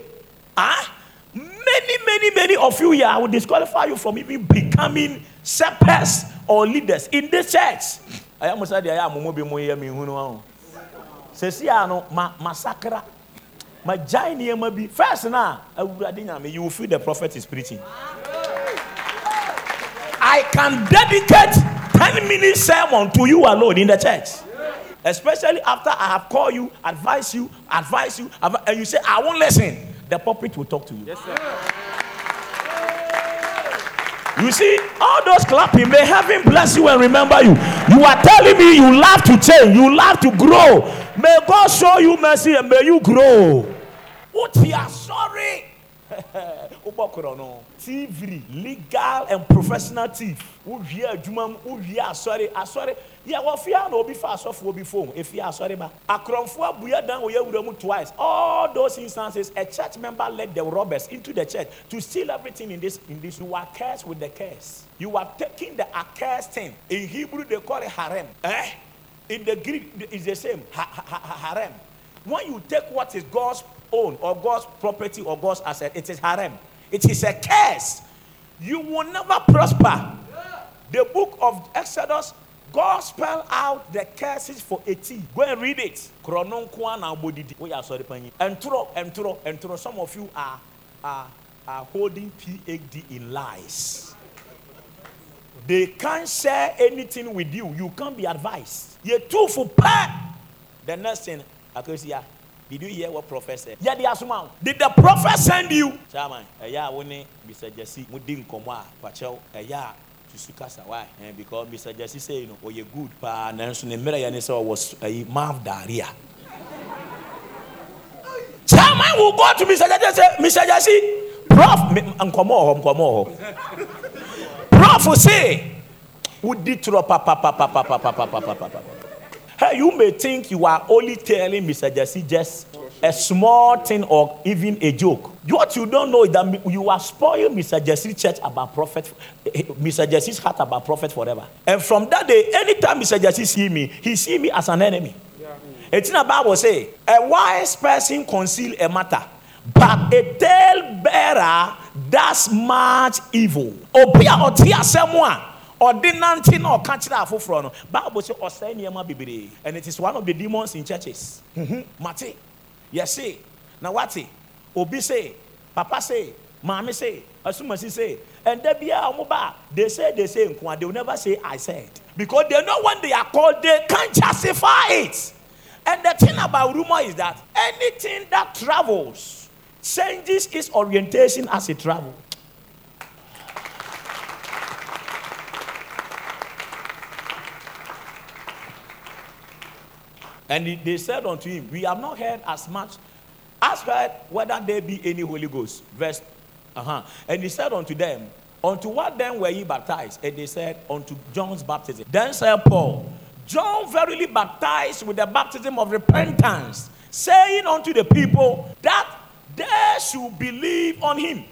ah, many, many, many of you here, I will disqualify you from even becoming shepherds or leaders in this church. I am say I am mobi mo ye mi hunu Sesi ano ma massacre. Ma jai nneɛma bi. First na awurade nyame you will feel the prophet is preaching. I can dedicate 10 minute sermon to you alone in the church. Especially after I have called you, advise you, advise you, and you say, I won't listen. The pulpit will talk to you. Yes. You see, all those clapping, may heaven bless you and remember you. You are telling me you love to change, you love to grow. May God show you mercy and may you grow. What you are sorry. wobɔ no thievery legal and professional thief wowie adwuma mu wowie asɔre asɔre. Yɛ wɔfia na obi fa asɔfoɔ bi fom ɛfie asɔre ba. Akorɔmfoɔ abuya dan wɔyɛ wura mu twice. All those instances a church member led the robbers into the church to steal everything in this in this. You are cursed with the curse. You are taking the accursed thing. In hebrew they call it harem. Eh? In the greek it's the same. Ha, ha, ha, harem. When you take what is god's own or god's property or god's asset it is harem it is a curse you will never prosper the book of exodus God spelled out the curses for 18. Go and read it. Entro, entro, entro. Some of you are, are, are holding PhD in lies. They can't share anything with you. You can't be advised. You're too for. The next thing, Akosia, did you hear what prophet said? Yeah, the asuma. Did the prophet send you? Chairman, yeah, wone Mr. Jesse, mudi nkomwa, pacho, yeah. Sukasa, why? And because Mr. Jesse say, you know, oh, you're good, but Nansu Nemera Yanisa was a mouth diarrhea. Chairman will go to Mr. Jesse, Mr. Jesse, Prof, nkomo, nkomo. Prof will say, would did papa, papa, papa, papa, papa, papa, papa. Hey you may think you are only telling mr jesse just a small thing or even a joke. What you don't know is that you are spoiling Mr. Jesse's church about prophet, Mr. Jesse's heart about prophet forever. And from that day, anytime Mr. Jesse see me, he see me as an enemy. It's in the Bible say, a wise person conceal a matter, but a tale bearer does much evil. Obia otia semwa. Ɔde nante na ɔka kyerɛ afoforɔ no bible sɛ ɔsɛe nneɛma bebree and it is one of the demons in churches. Mate yɛse na wate obi se papa se maame se asumasi se and da biara ɔmo ba they say they say nkoa they will never say i said. Because they know when they are called they can't justify it. And the thing about rumor is that anything that travels changes its orientation as it travels And they said unto him, We have not heard as much as heard whether there be any Holy Ghost. Verse, uh-huh. And he said unto them, Unto what then were ye baptized? And they said, Unto John's baptism. Then said Paul, John verily baptized with the baptism of repentance, saying unto the people that they should believe on him,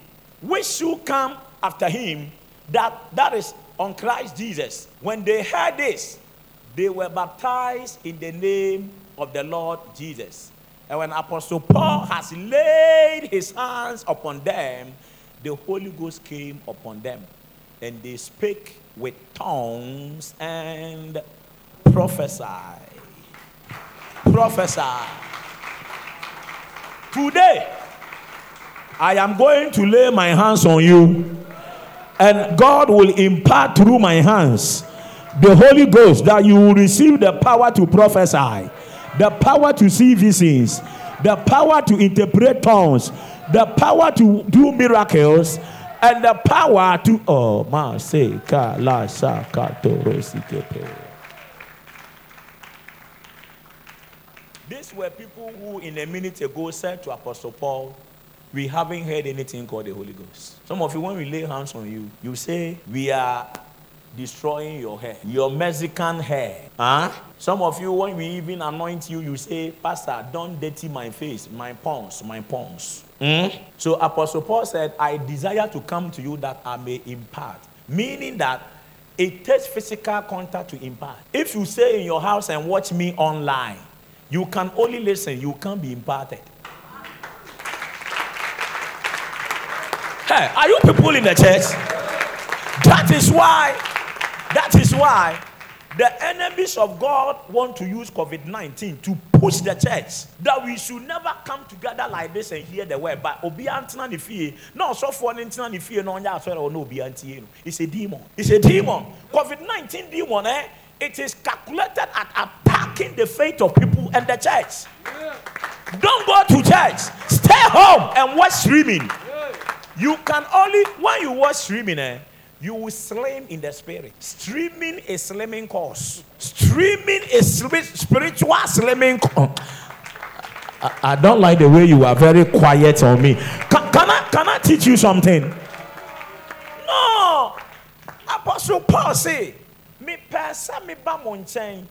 which should come after him, that that is on Christ Jesus. When they heard this, they were baptized in the name of the Lord Jesus. And when Apostle Paul has laid his hands upon them, the Holy Ghost came upon them. And they spake with tongues and prophesy. Prophesy. Today, I am going to lay my hands on you, and God will impart through my hands the Holy Ghost that you will receive the power to prophesy, the power to see visions, the power to interpret tongues, the power to do miracles, and the power to oh ma say la These were people who, in a minute ago, said to Apostle Paul, We haven't heard anything called the Holy Ghost. Some of you, when we lay hands on you, you say, We are destroying your hair, your Mexican hair. Huh? Some of you, when we even anoint you, you say, Pastor, don't dirty my face, my palms, my palms. Mm? So Apostle Paul said, I desire to come to you that I may impart. Meaning that it takes physical contact to impart. If you stay in your house and watch me online, you can only listen, you can't be imparted. Hey, are you people in the church? That is why that is why the enemies of God want to use COVID 19 to push the church that we should never come together like this and hear the word. But Obi Antina Nifie, no, so for Antina Nifie, no, no, no, Obi It's a demon. It's a demon. COVID 19 demon, eh? It is calculated at attacking the faith of people and the church. Don't go to church. Stay home and watch streaming. You can only, when you watch streaming, eh? You will slim in the spirit. Streaming a slimming course. Streaming a spiritual slimming. I, I, don't like the way you are very quiet on me. Can, can I can I teach you something? No. Apostle Paul say, me pesa me ba mo nkyɛn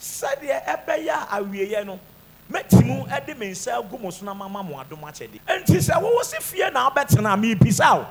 sɛdeɛ ɛbɛyɛ awieɛ no mɛtimu ɛde me nsa agu mo so na mama mo adom akyɛde nti sɛ wowɔ se fie na wobɛtena mebisa wo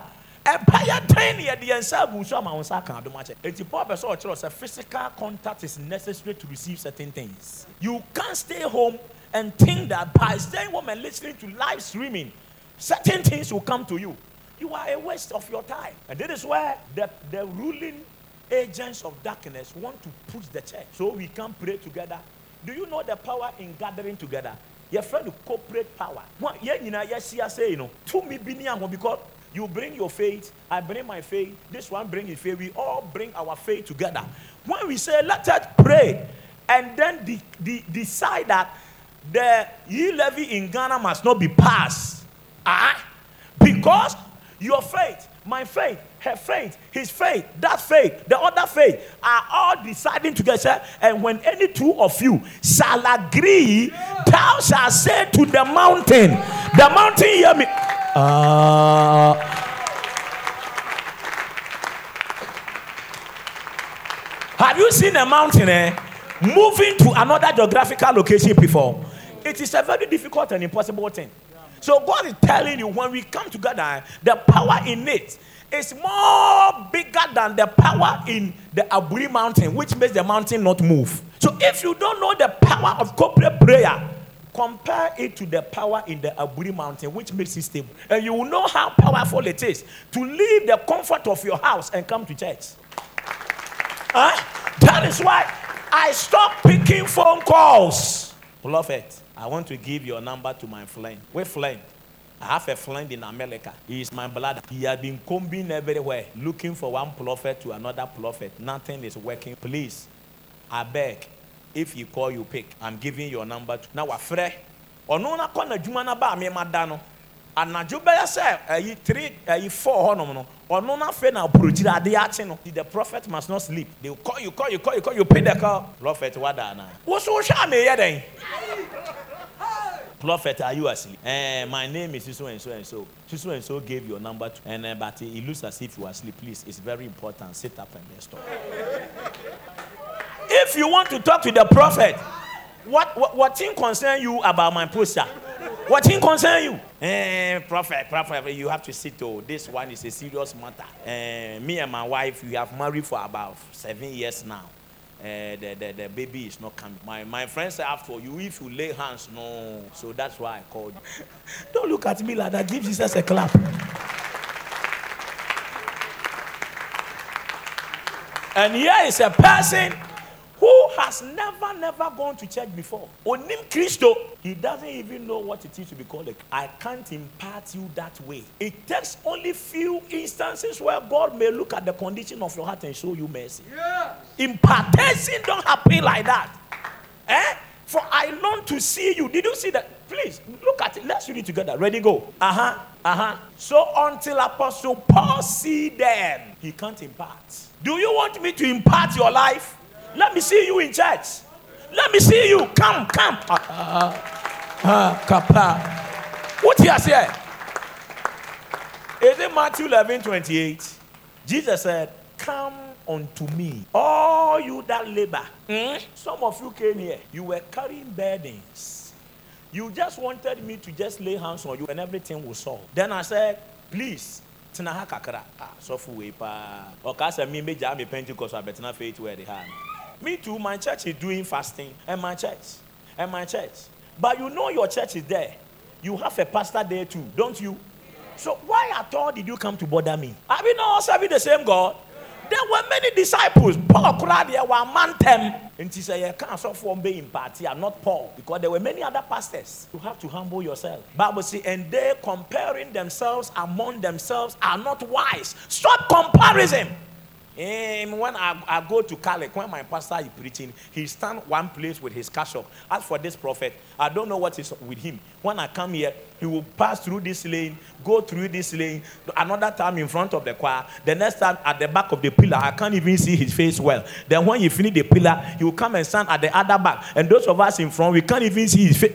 ɛbɛyɛ dɛn ne yɛde yɛn nsa agu so ama wo nsa aka adom akyɛ. Enti paul bɛ sɛ ɔkyerɛ sɛ physical contact is necessary to receive certain things. You can't stay home and think that by staying home and listening to live streaming certain things will come to you. You are a waste of your time. And this is where the, the ruling agents of darkness want to push the church so we can pray together. Do you know the power in gathering together? Your friend corporate power. Yɛn nyinaa yɛsi ase yi no tumi bi ni ahɔ because you bring your faith, I bring my faith, this one bring his faith. We all bring our faith together. When we say, let us pray, and then de- de- decide that the E-levy in Ghana must not be passed. Ah, because your faith, my faith, her faith, his faith, that faith, the other faith are all deciding together. And when any two of you shall agree, thou shalt say to the mountain, the mountain, hear me. Uh, have you seen a mountain eh, moving to another geographical location before? It is a very difficult and impossible thing. So God is telling you when we come together, the power in it is more bigger than the power in the Aburi mountain, which makes the mountain not move. So if you don't know the power of corporate prayer, compare it to the power in the Aburi mountain, which makes it stable. And you will know how powerful it is to leave the comfort of your house and come to church. Huh? That is why I stopped picking phone calls. Prophet, I want to give your number to my friend. What friend? I have a friend in America. He is my brother. He has been combing everywhere, looking for one prophet to another prophet. Nothing is working. Please, I beg. If you call, you pick. I'm giving your number. To, now, afre. Ono na kwa na juma na ba me madano. Anadwo bɛyɛ sɛ ɛyi three ɛyi four hɔnom no ɔno na afei na aburokyire ade akye no the prophet must not sleep they call you call you call you call you pay the call prophet wada ana woso wohwɛ a meyɛ dɛn prophet are you asleep eh my name is so and so and so so and so gave your number to and uh, but it looks as if you are asleep please it's very important sit up and let's talk if you want to talk to the prophet what what, what thing concern you about my poster what thing concern you? Eh, prophet, prophet, you have to sit. Oh, this one is a serious matter. Eh, me and my wife, we have married for about seven years now. Eh, the, the, the baby is not coming. My, my friend said, after you, if you lay hands, no. So that's why I called you. Don't look at me like that. Give Jesus a clap. And here is a person who has never, never gone to church before. Onim Christo, he doesn't even know what it is to be called. I can't impart you that way. It takes only few instances where God may look at the condition of your heart and show you mercy. Yeah. Impartation don't happen like that. Eh? For I long to see you. Did you see that? Please look at it. Let's read it together. Ready, go. Uh huh. Uh huh. So until Apostle Paul see them, he can't impart. Do you want me to impart your life? Let me see you in church. Let me see you. Come, come. Ah, uh, kapa. What he say? Is it Matthew 11 28? Jesus said, Come unto me, all you that labor. Mm? Some of you came here, you were carrying burdens. You just wanted me to just lay hands on you and everything will solve. Then I said, Please, tena ha kakra. Ah, paa. Ɔka sɛ mi megyaa me Pentecost abɛtena faith where they have. Me too, my church is doing fasting, and my church, and my church. But you know your church is there. You have a pastor there too, don't you? So why at all did you come to bother me? Are we not serving the same God? There were many disciples. Paul cried there were man them. And he said, You can't so form being party, I'm not Paul. Because there were many other pastors. You have to humble yourself. Bible say, and they comparing themselves among themselves are not wise. Stop comparison. Um, when I, I go to Calic, when my pastor is preaching, he stand one place with his cash up. As for this prophet, I don't know what is with him. When I come here, he will pass through this lane, go through this lane, another time in front of the choir, the next time at the back of the pillar, I can't even see his face well. Then when he finish the pillar, he will come and stand at the other back. And those of us in front, we can't even see his face.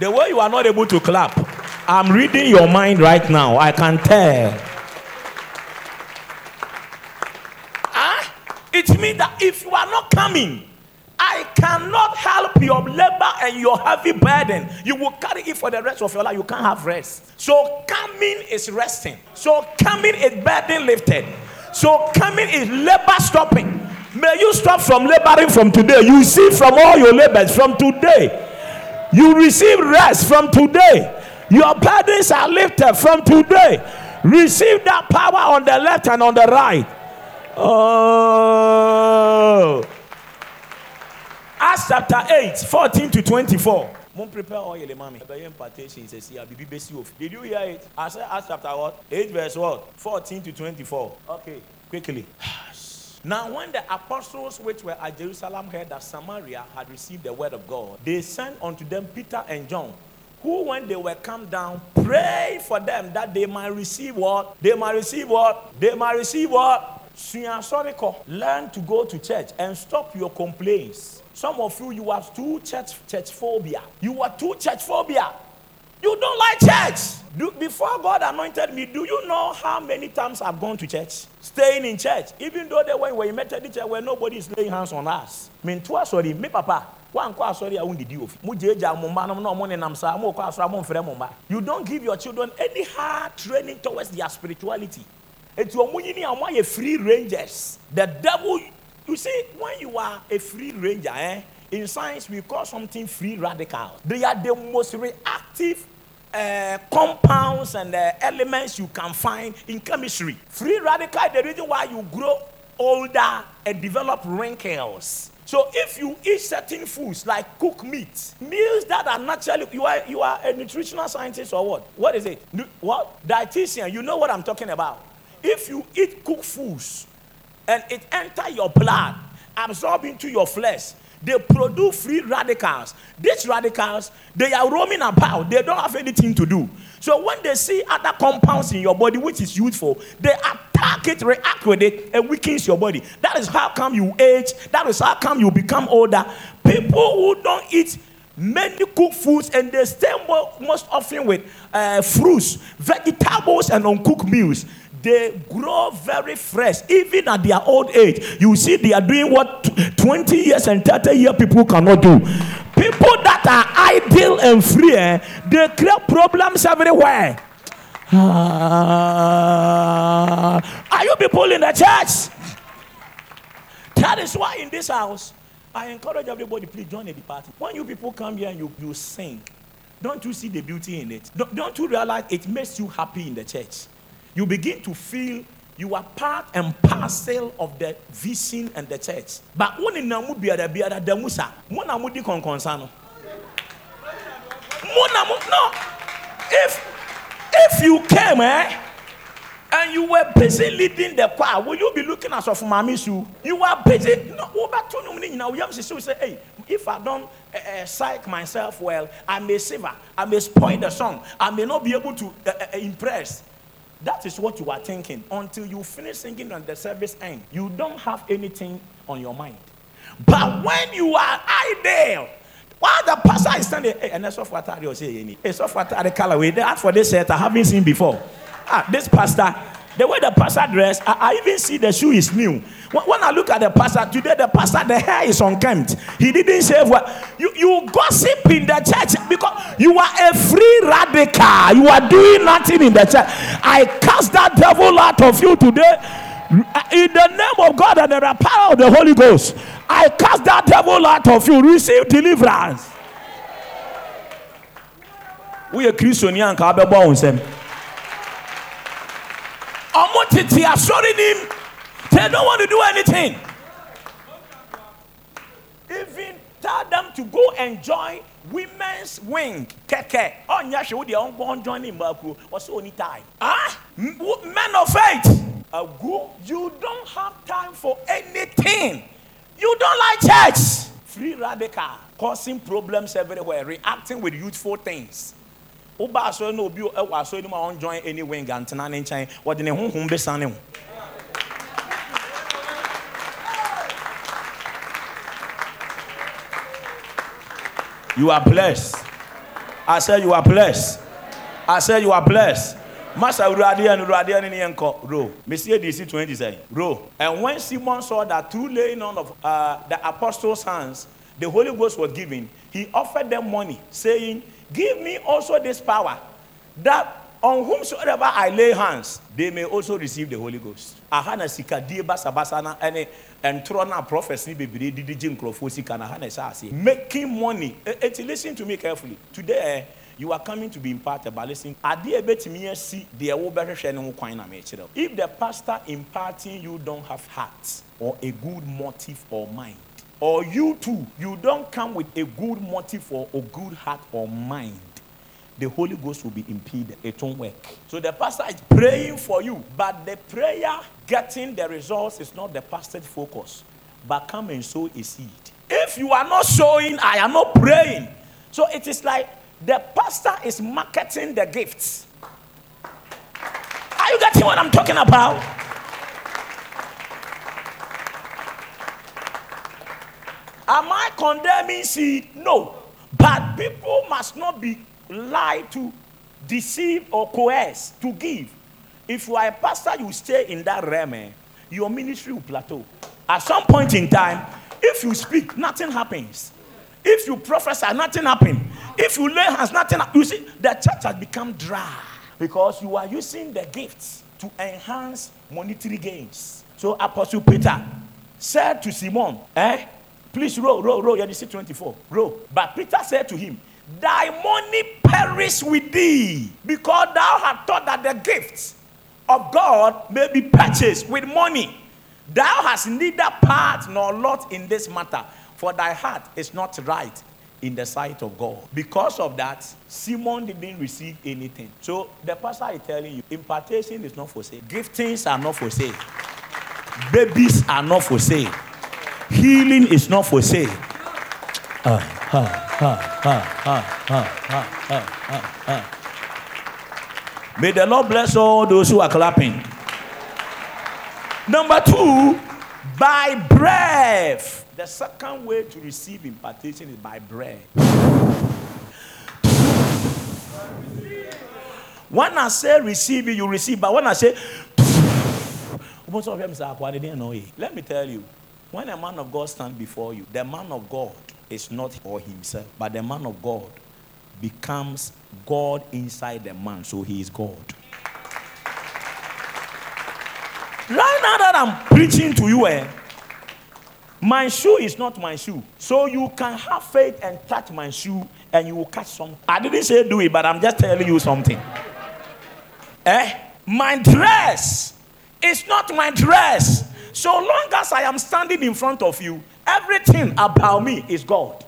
The way you are not able to clap, I'm reading your mind right now. I can tell. Ah, it means that if you are not coming, I cannot help your labor and your heavy burden. You will carry it for the rest of your life. You can't have rest. So coming is resting. So coming is burden lifted. So coming is labor stopping. May you stop from laboring from today. You see from all your labors from today. You receive rest from today. Your burdens are lifted from today. Receive that power on the left and on the right. Oh. Acts chapter 8, 14 to 24. Mon prepare mommy. impartation says here, Did you hear it? I said Acts chapter what? 8 verse what? 14 to 24. Okay, quickly. Now, when the apostles which were at Jerusalem heard that Samaria had received the word of God, they sent unto them Peter and John, who, when they were come down, prayed for them that they might receive what? They might receive what? They might receive what? Learn to go to church and stop your complaints. Some of you, you have too church, church phobia. You are too church phobia. You don't like church. Do, before God anointed me, do you know how many times I've gone to church? Staying in church. Even though they were, were in Methodist church where nobody is laying hands on us. I mean, twice sorry, me papa. One kwa sorry, I won't did you. You don't give your children any hard training towards their spirituality. It's your free rangers. The devil, you see, when you are a free ranger, eh? In science, we call something free radicals. They are the most reactive uh, compounds and uh, elements you can find in chemistry. Free radical the reason why you grow older and develop wrinkles. So if you eat certain foods like cooked meat, meals that are naturally you are you are a nutritional scientist or what? What is it? What? Dietitian, you know what I'm talking about. If you eat cooked foods and it enter your blood, absorb into your flesh, they produce free radicals. These radicals, they are roaming about. They don't have anything to do. So when they see other compounds in your body which is useful, they attack it, react with it, and weakens your body. That is how come you age. That is how come you become older. People who don't eat many cooked foods and they stay most often with uh, fruits, vegetables, and uncooked meals they grow very fresh. Even at their old age, you see they are doing what 20 years and 30 year people cannot do. People that are idle and free, eh, they create problems everywhere. Uh, are you people in the church? That is why in this house, I encourage everybody, please join the party. When you people come here and you, you sing, don't you see the beauty in it? Don't, don't you realize it makes you happy in the church? You begin to feel you are part and parcel of the vision and the church. But when in namu biara biara da musa, mo na mo di konkonsa no. Mo na mo no. If if you came eh and you were busy leading the choir, will you be looking at of shoe? You are busy. No, minutes now? To say, hey, if I don't uh, psych myself well, I may save I may spoil the song, I may not be able to uh, impress. That is what you are thinking. Until you finish singing and the service end, you don't have anything on your mind. But when you are idle, while the pastor is standing, hey, and that's what you say, hey, so what the colorway, ask for this set I haven't seen before. Ah, this pastor, the way the pastor dressed, I, I, even see the shoe is new. When, when, I look at the pastor today, the pastor, the hair is unkempt. He didn't shave well. You, you gossip in the church because you are a free radical. You are doing nothing in the church. I cast that devil out of you today. Uh, in the name of God and the power of the Holy Ghost, I cast that devil out of you. Receive deliverance. We are Christian, ọmọ tètè asọrin nim they don't want to do anything. Even tell them to go and join women's wing. Kẹkẹ. Ọnyá ṣe wọ́n di ọ̀n gbọ́n join ní mbàkú wọ́n sọ ní time ah men of faith. Agu you don't have time for anything. You don't like church. Free radical. Causing problems everywhere. Reacting with youthful things woba asɔre na obi wɔ asɔre no mu a ɔnjoin any wing antena ne nkyɛn wɔde ne honhom bɛsa ne ho You are blessed. I said you are blessed. I said you are blessed. Master Uradi and Uradi and Yanko, row. Monsieur DC 20 say, row. And when Simon saw that through laying on of uh, the apostles' hands, the Holy Ghost was given, he offered them money, saying, Give me also this power, that on whomsoever I lay hands, they may also receive the Holy Ghost. Sika didi. Making money. Eh, eh, Et, listen to me carefully. Today eh, you are coming to be imparted by listening. Ade ebetimi asi eh de wo behwehwe ne ho kwan na. If the pastor imparting you don't have heart or a good motive or mind, or you too, you don't come with a good motive or a good heart or mind, the Holy Ghost will be impeded. It won't work. So the pastor is praying for you, but the prayer getting the results is not the pastor's focus. But come and sow a seed. If you are not sowing, I am not praying. So it is like the pastor is marketing the gifts. Are you getting what I'm talking about? Am I condemning seed? No. But people must not be lie to deceive or coerce to give. If you are a pastor, you stay in that realm, eh, your ministry will plateau. At some point in time, if you speak, nothing happens. If you prophesy, nothing happens. If you lay hands, nothing You see, the church has become dry because you are using the gifts to enhance monetary gains. So Apostle Peter said to Simon, eh, please row, row, row, you see 24, row. But Peter said to him, thy money perish with thee, because thou hast thought that the gifts of God may be purchased with money. Thou hast neither part nor lot in this matter, for thy heart is not right in the sight of God. Because of that, Simon didn't receive anything. So the pastor is telling you, impartation is not for sale. Giftings are not for sale. Babies are not for sale. Healing is not for sale. May the Lord bless all those who are clapping. Number two, by breath. The second way to receive impartation is by breath. When I say receive you receive. But when I say, let me tell you, when a man of God stands before you, the man of God is not for himself, but the man of God becomes God inside the man, so he is God. Right now that I'm preaching to you, eh, my shoe is not my shoe. So you can have faith and touch my shoe and you will catch something. I didn't say do it, but I'm just telling you something. Eh? My dress is not my dress. So long as I am standing in front of you, Everything about me is God.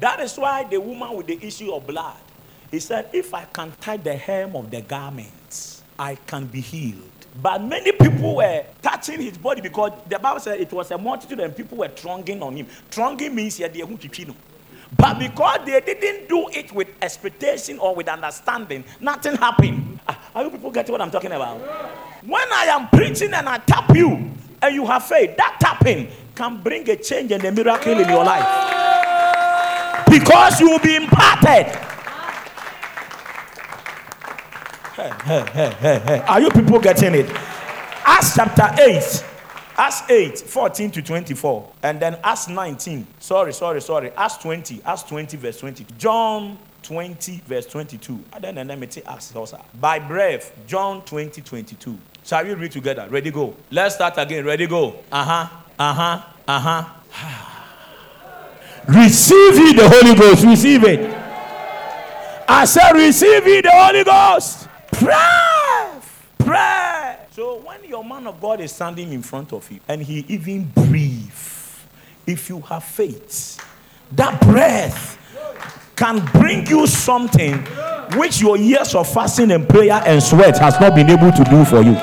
That is why the woman with the issue of blood, he said, If I can tie the hem of the garments, I can be healed. But many people were touching his body because the Bible said it was a multitude and people were thronging on him. Thronging means yeah, they but because they didn't do it with expectation or with understanding, nothing happened. Ah, are you people getting what I'm talking about? When I am preaching and I tap you and you have faith, that tapping can bring a change and a miracle in your life. Because you will be imparted. Hey, hey, hey. Are you people getting it? Acts chapter 8. Acts 8, 14 to 24. And then Acts 19. Sorry, sorry, sorry. Acts 20. Acts 20, verse 20. John 20, verse 22. And then, and then Acts also. By breath, John 20, 22. Shall we read together? Ready, go. Let's start again. Ready, go. Uh huh. Uh huh. Uh huh. receive it, the Holy Ghost. Receive it. I said, receive it, the Holy Ghost. Pray. Pray. So when your man of God is standing in front of you and he even breathes, if you have faith, that breath can bring you something which your years of fasting and prayer and sweat has not been able to do for you.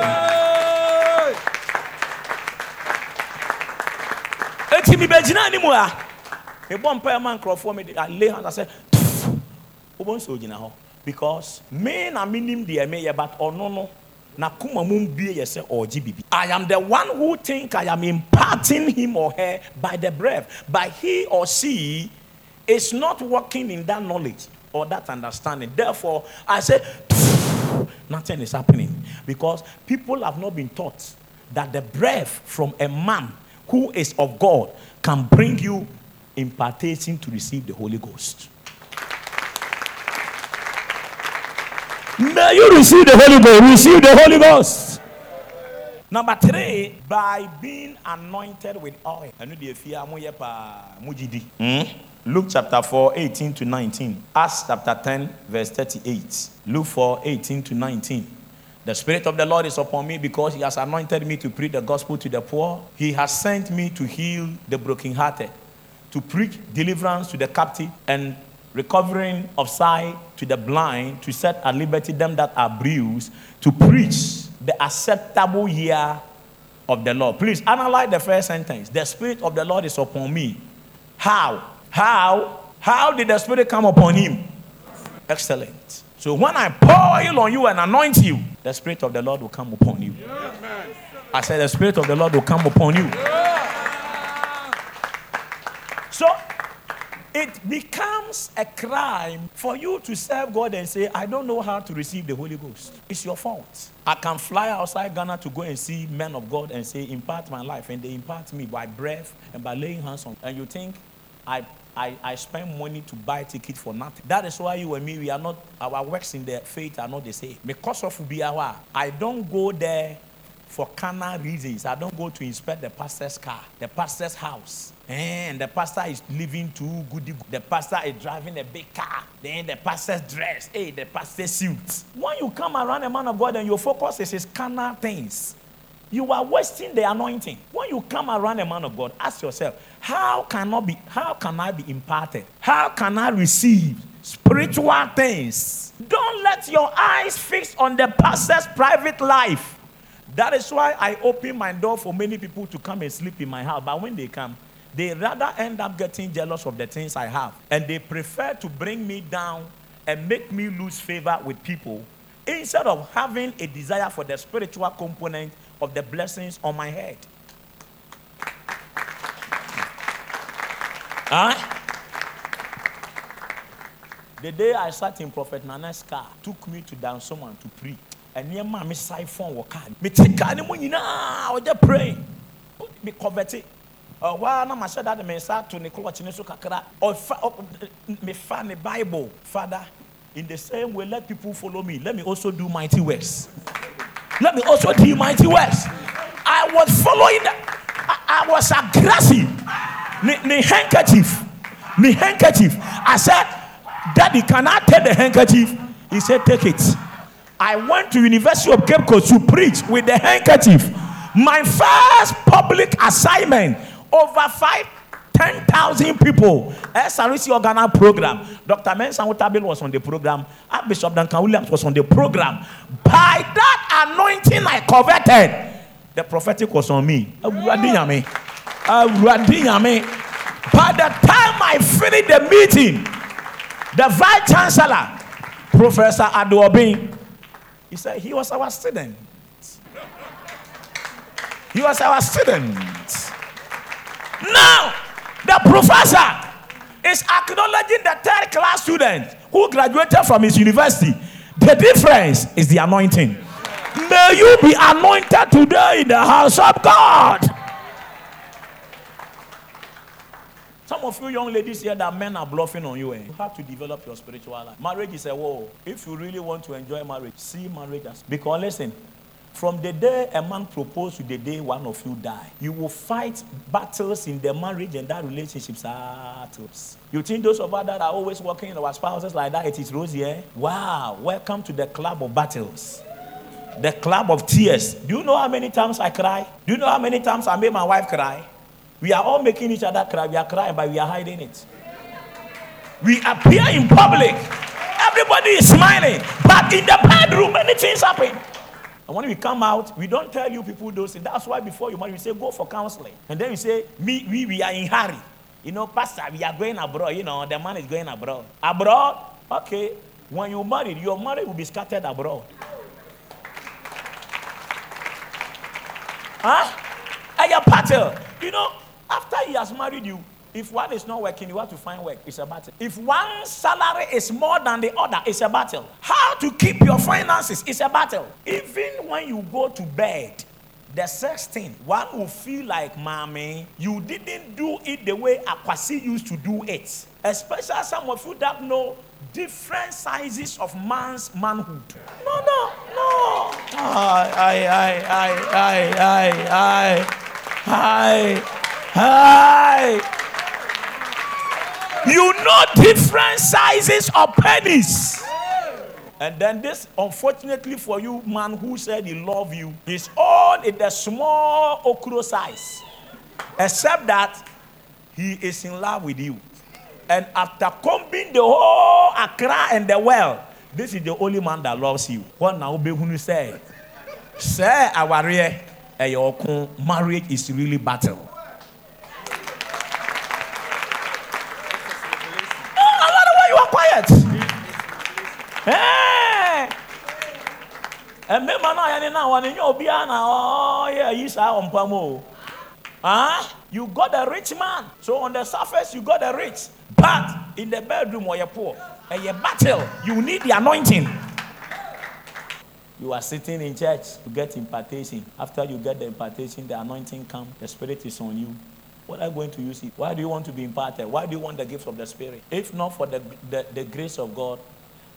eti mi bɛ gyina anim a mebɔ mpaeɛ ma nkurɔfoɔ mi I lay hands I sɛ wobɔ nso gyina hɔ because me na menim deɛ meyɛ but ɔno no na kuma mu bie yɛ sɛ ɔgye bibi. I am the one who think I am imparting him or her by the breath but he or she is not working in that knowledge or that understanding. Therefore, I say, nothing is happening because people have not been taught that the breath from a man who is of God can bring you impartation to receive the Holy Ghost. May you receive the Holy Ghost. Receive the Holy Ghost. Number three, by being anointed with oil. Hmm? Luke chapter 4, 18 to 19. Acts chapter 10, verse 38. Luke 4, 18 to 19. The Spirit of the Lord is upon me because He has anointed me to preach the gospel to the poor. He has sent me to heal the brokenhearted, to preach deliverance to the captive, and recovering of sight to the blind, to set at liberty them that are bruised, to preach the acceptable year of the Lord. Please analyze the first sentence. The Spirit of the Lord is upon me. How? How? How did the Spirit come upon him? Excellent. So when I pour oil on you and anoint you, the Spirit of the Lord will come upon you. I said, The Spirit of the Lord will come upon you. So it becomes a crime for you to serve God and say, I don't know how to receive the Holy Ghost. It's your fault. I can fly outside Ghana to go and see men of God and say, impart my life. And they impart me by breath and by laying hands on. And you think I I, I spend money to buy ticket for nothing. That is why you and me, we are not, our works in the faith are not the same. Because of Ubiawa, I don't go there for carnal reasons. I don't go to inspect the pastor's car, the pastor's house. And the pastor is living too good. The pastor is driving a big car. Then the pastor's dress. Hey, the pastor's suit. When you come around a man of God and your focus is his carnal things, you are wasting the anointing. When you come around a man of God, ask yourself, how can I be, how can I be imparted? How can I receive spiritual things? Don't let your eyes fix on the pastor's private life. That is why I open my door for many people to come and sleep in my house. But when they come, they rather end up getting jealous of the things I have. And they prefer to bring me down and make me lose favor with people instead of having a desire for the spiritual component of the blessings on my head. Huh? The day I sat in Prophet Nana's car, took me to down someone to pray. And near my me siphon wɔ car. Me take car ne mu nyinaa ɔgye pray me convert ɔwaa na ma hyɛ dade me nsa to ne clutch ne so kakra. Ɔfa me fa ne bible father in the same way let people follow me. Let me also do mighty works. Let me also do mighty works. I was following that I, I was aggressive. The handkerchief. The handkerchief. I said daddy can I take the handkerchief? He said take it I went to University of Cape Coast to preach with the handkerchief. My first public assignment over five, 10,000 people. SRC Organa program. Dr. Mensa Utabil was on the program. Bishop Duncan Williams was on the program. By that anointing I coveted, the prophetic was on me. By the time I finished the meeting, the vice chancellor, Professor Adobin, he said he was our student. He was our student. Now, the professor is acknowledging the third class student who graduated from his university. The difference is the anointing. May you be anointed today in the house of God. Some of you young ladies here that men are bluffing on you. Eh? You have to develop your spiritual life. Marriage is a war. If you really want to enjoy marriage, see marriage as because listen, from the day a man proposed to the day one of you die, you will fight battles in the marriage and that relationships battles. You think those of us that are always working in our spouses like that, it is rosy, eh? Wow, welcome to the club of battles. The club of tears. Do you know how many times I cry? Do you know how many times I made my wife cry? We are all making each other cry. We are crying, but we are hiding it. We appear in public. Everybody is smiling. But in the bedroom, many things happen. And when we come out, we don't tell you people those things. That's why before you marry, we say, go for counseling. And then we say, me, we, we are in hurry. You know, Pastor, we are going abroad. You know, the man is going abroad. Abroad? Okay. When you marry, your marriage will be scattered abroad. Huh? Your partner, you know, after he has married you, If one is not working, you have to find work. It's a battle. If one salary is more than the other, it's a battle. How to keep your finances is a battle. Even when you go to bed, the sex thing, one will feel like, mommy, you didn't do it the way Akwasi used to do it. Especially some of you that know different sizes of man's manhood. No, no, no. I, I, I, I, I, I, I. You know different sizes of pennies. And then this, unfortunately for you, man who said he love you, is all in the small okro size. Except that he is in love with you. And after combing the whole Accra and the world, this is the only man that loves you. What now be who say? Say our marriage is really battle. Mmarima no a yɛne na wɔne nyɛ obiara na ɔyɛ ayi saa ɔmpam o ah you got a rich man. So on the surface you got a rich. But in the bedroom ɔyɛ poor ɛyɛ battle you need the anointing. You are sitting in church to get impartation. After you get the impartation the anointing come. The spirit is on you what are you going to use it why do you want to be imparted why do you want the gift of the spirit if not for the, the, the grace of god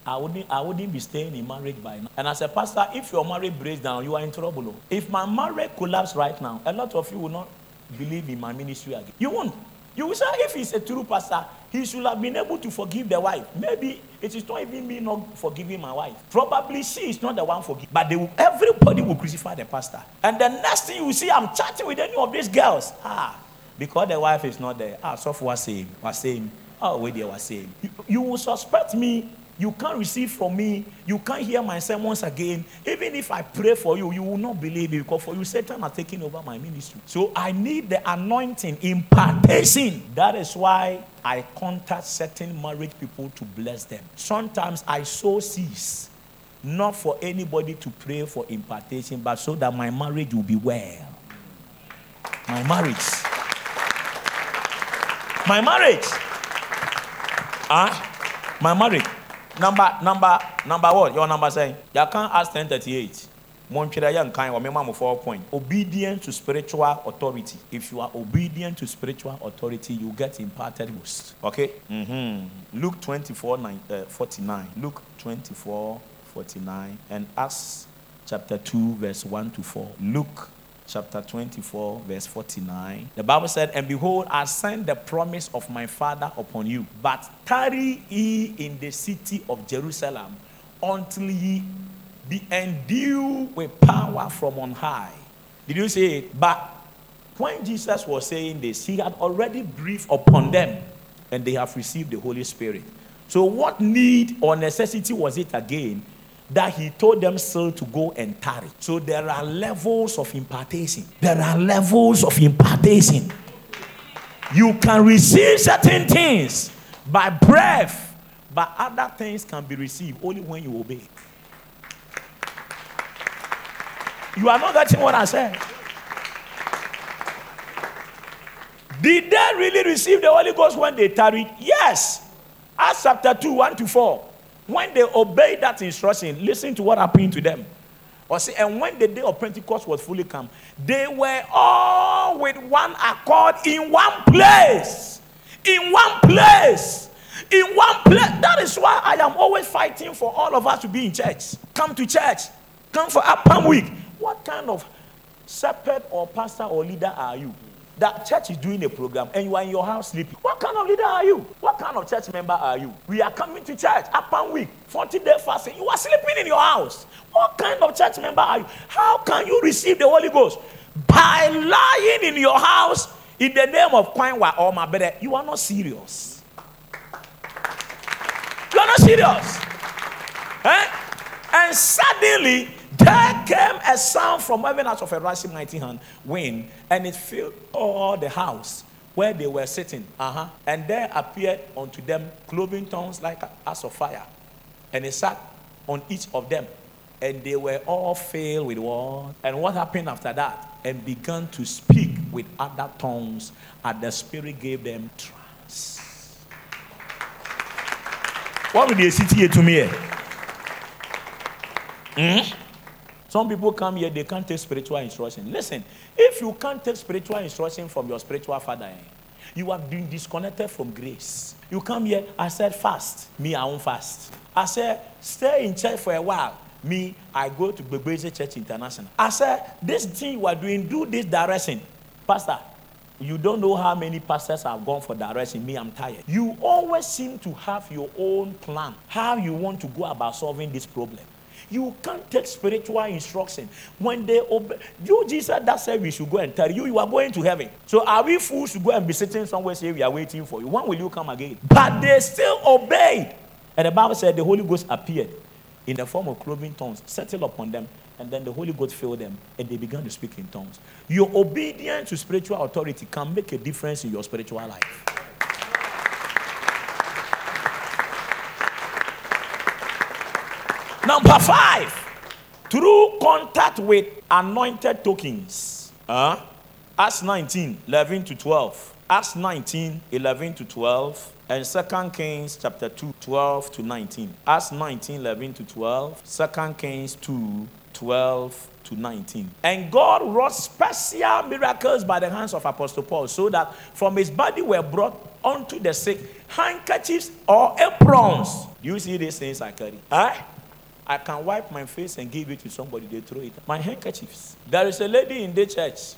I wouldn't, I wouldn't be staying in marriage by now. And as a pastor, if your marriage breaks down, you are in trouble. If my marriage collapses right now, a lot of you will not believe in my ministry again. You won't. You will say, if he's a true pastor, he should have been able to forgive the wife. Maybe it is not even me not forgiving my wife. Probably she is not the one forgiving. But will, everybody will crucify the pastor. And the next thing you see, I'm chatting with any of these girls. Ah, because the wife is not there. Ah, so was saying, was saying, oh, wait, they were saying. You, you will suspect me you can't receive from me. You can't hear my sermons again. Even if I pray for you, you will not believe it because for you, Satan has taken over my ministry. So I need the anointing, impartation. That is why I contact certain married people to bless them. Sometimes I sow seeds, not for anybody to pray for impartation, but so that my marriage will be well. My marriage. My marriage. Ah, my marriage. Number, number, number what? Your number saying? You can't ask 1038. four point. Obedience to spiritual authority. If you are obedient to spiritual authority, you get imparted boost. Okay? Mm-hmm. Luke 24 nine, uh, 49. Luke 24 49. And Acts chapter 2, verse 1 to 4. Luke chapter 24, verse 49. The Bible said, And behold, I send the promise of my Father upon you, but tarry ye in the city of Jerusalem until ye be endued with power from on high. Did you see it? But when Jesus was saying this, he had already breathed upon them and they have received the Holy Spirit. So, what need or necessity was it again that he told them still to go and tarry. So there are levels of impartation. There are levels of impartation. You can receive certain things by breath, but other things can be received only when you obey. You are not getting what I said. Did they really receive the Holy Ghost when they tarried? Yes. Acts chapter 2, 1 to 4. When they obeyed that instruction, listen to what happened to them. Or see, and when the day of Pentecost was fully come, they were all with one accord in one place. In one place. In one place. That is why I am always fighting for all of us to be in church. Come to church. Come for palm week. What kind of shepherd or pastor or leader are you? That church is doing a program and you are in your house sleeping. What kind of leader are you? What kind of church member are you? We are coming to church up and week, 40 day fasting. You are sleeping in your house. What kind of church member are you? How can you receive the Holy Ghost? By lying in your house in the name of Kwanwa or brother? You are not serious. You are not serious. Eh? And suddenly, there came a sound from heaven out of a rushing mighty hand, wind, and it filled all the house where they were sitting. Uh-huh. And there appeared unto them cloven tongues like as of fire. And it sat on each of them. And they were all filled with water. And what happened after that? And began to speak with other tongues and the Spirit gave them trance. What would sit here to me? Hmm? Some people come here, they can't take spiritual instruction. Listen, if you can't take spiritual instruction from your spiritual father, eh, you have been disconnected from grace. You come here, I said fast. Me, I won't fast. I said stay in church for a while. Me, I go to Bebeze Church International. I said this thing you are doing, do this direction. Pastor, you don't know how many pastors have gone for direction. Me, I'm tired. You always seem to have your own plan, how you want to go about solving this problem. You can't take spiritual instruction. When they obey, you, Jesus, that said we should go and tell you, you are going to heaven. So are we fools to go and be sitting somewhere say we are waiting for you? When will you come again? But they still obeyed. And the Bible said the Holy Ghost appeared in the form of cloven tongues, settled upon them, and then the Holy Ghost filled them, and they began to speak in tongues. Your obedience to spiritual authority can make a difference in your spiritual life. Number five, through contact with anointed tokens. Uh, Acts 19, 11 to 12. Acts 19, 11 to 12. And 2 Kings chapter 2, 12 to 19. Acts 19, 11 to 12. 2 Kings 2, 12 to 19. And God wrought special miracles by the hands of Apostle Paul, so that from his body were brought unto the sick handkerchiefs or aprons. You see these things I carry? Huh? I can wipe my face and give it to somebody, they throw it. My handkerchiefs. There is a lady in the church.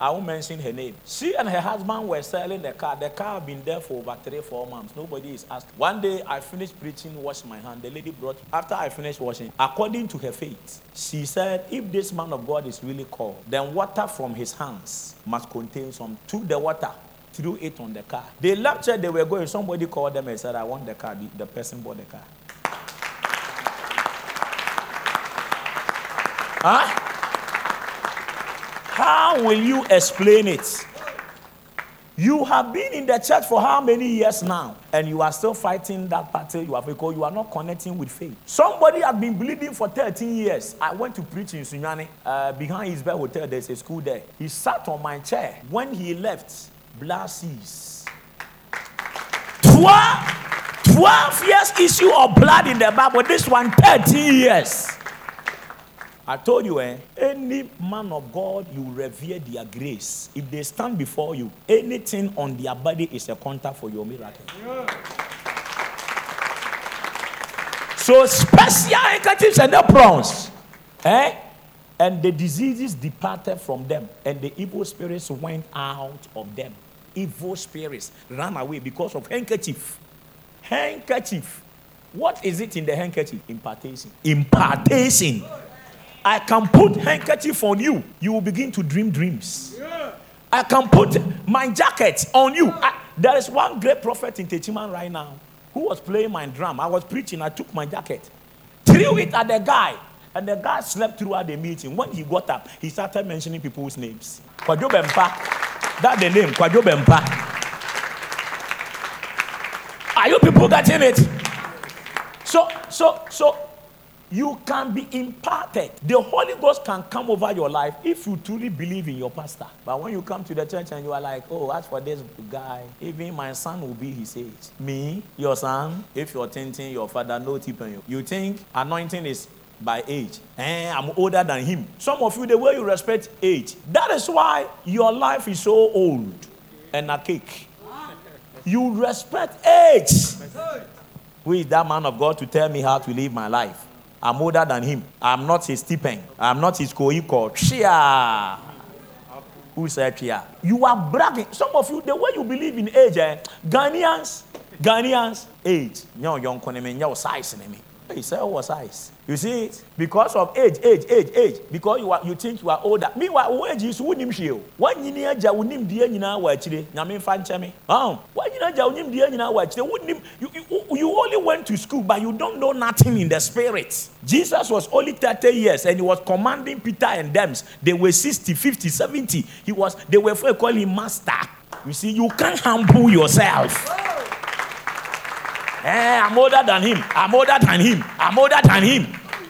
I won't mention her name. She and her husband were selling the car. The car had been there for over three, four months. Nobody is asking. One day I finished preaching, washed my hand. The lady brought, after I finished washing, according to her faith, she said, if this man of God is really called, then water from his hands must contain some. Took the water, threw it on the car. They left church, they were going. Somebody called them and said, I want the car. The person bought the car. Huh? How will you explain it? You have been in the church for how many years now? And you are still fighting that battle you have because you are not connecting with faith. Somebody has been bleeding for 13 years. I went to preach in Sunyani. Uh, behind his bed hotel, there's a school there. He sat on my chair. When he left, ceased. 12, 12 years issue of blood in the Bible. This one, 13 years. I told you, eh, any man of God, you revere their grace. If they stand before you, anything on their body is a contact for your miracle. Yeah. So special handkerchiefs and aprons, eh? And the diseases departed from them, and the evil spirits went out of them. Evil spirits ran away because of handkerchief. Handkerchief. What is it in the handkerchief? Impartation. Impartation. I can put handkerchief on you, you will begin to dream dreams. Yeah. I can put my jacket on you. I, there is one great prophet in Techiman right now who was playing my drum. I was preaching, I took my jacket, threw it at the guy, and the guy slept throughout the meeting. When he got up, he started mentioning people's names. Kwadwo Bempa. That's the name, Kwadwo Bempa. Are you people getting it? So, so, so you can be imparted. The Holy Ghost can come over your life if you truly believe in your pastor. But when you come to the church and you are like, oh, as for this guy, even my son will be his age. Me, your son, if you're thinking your father, no tip on you. You think anointing is by age. Eh, I'm older than him. Some of you, the way you respect age, that is why your life is so old and a cake. You respect age. Who is that man of God to tell me how to live my life? I'm older than him. I'm not his stipend. I'm not his co-equal. Chia. Who said Chia? You are bragging. Some of you, the way you believe in age, eh? Ghanaians, Ghanaians, age. No, young no size me. He said, what size? You see it? Because of age, age, age, age. Because you are you think you are older. Meanwhile, age is who nim shield. When you near ja unim die nyina wa chire. Nyame fa ncheme. Oh, when you only went to school but you don't know nothing in the spirit. Jesus was only 30 years and he was commanding Peter and them. They were 60, 50, 70. He was they were calling him master. You see, you can't humble yourself. Eh, I'm older than him. I'm older than him. I'm older than him.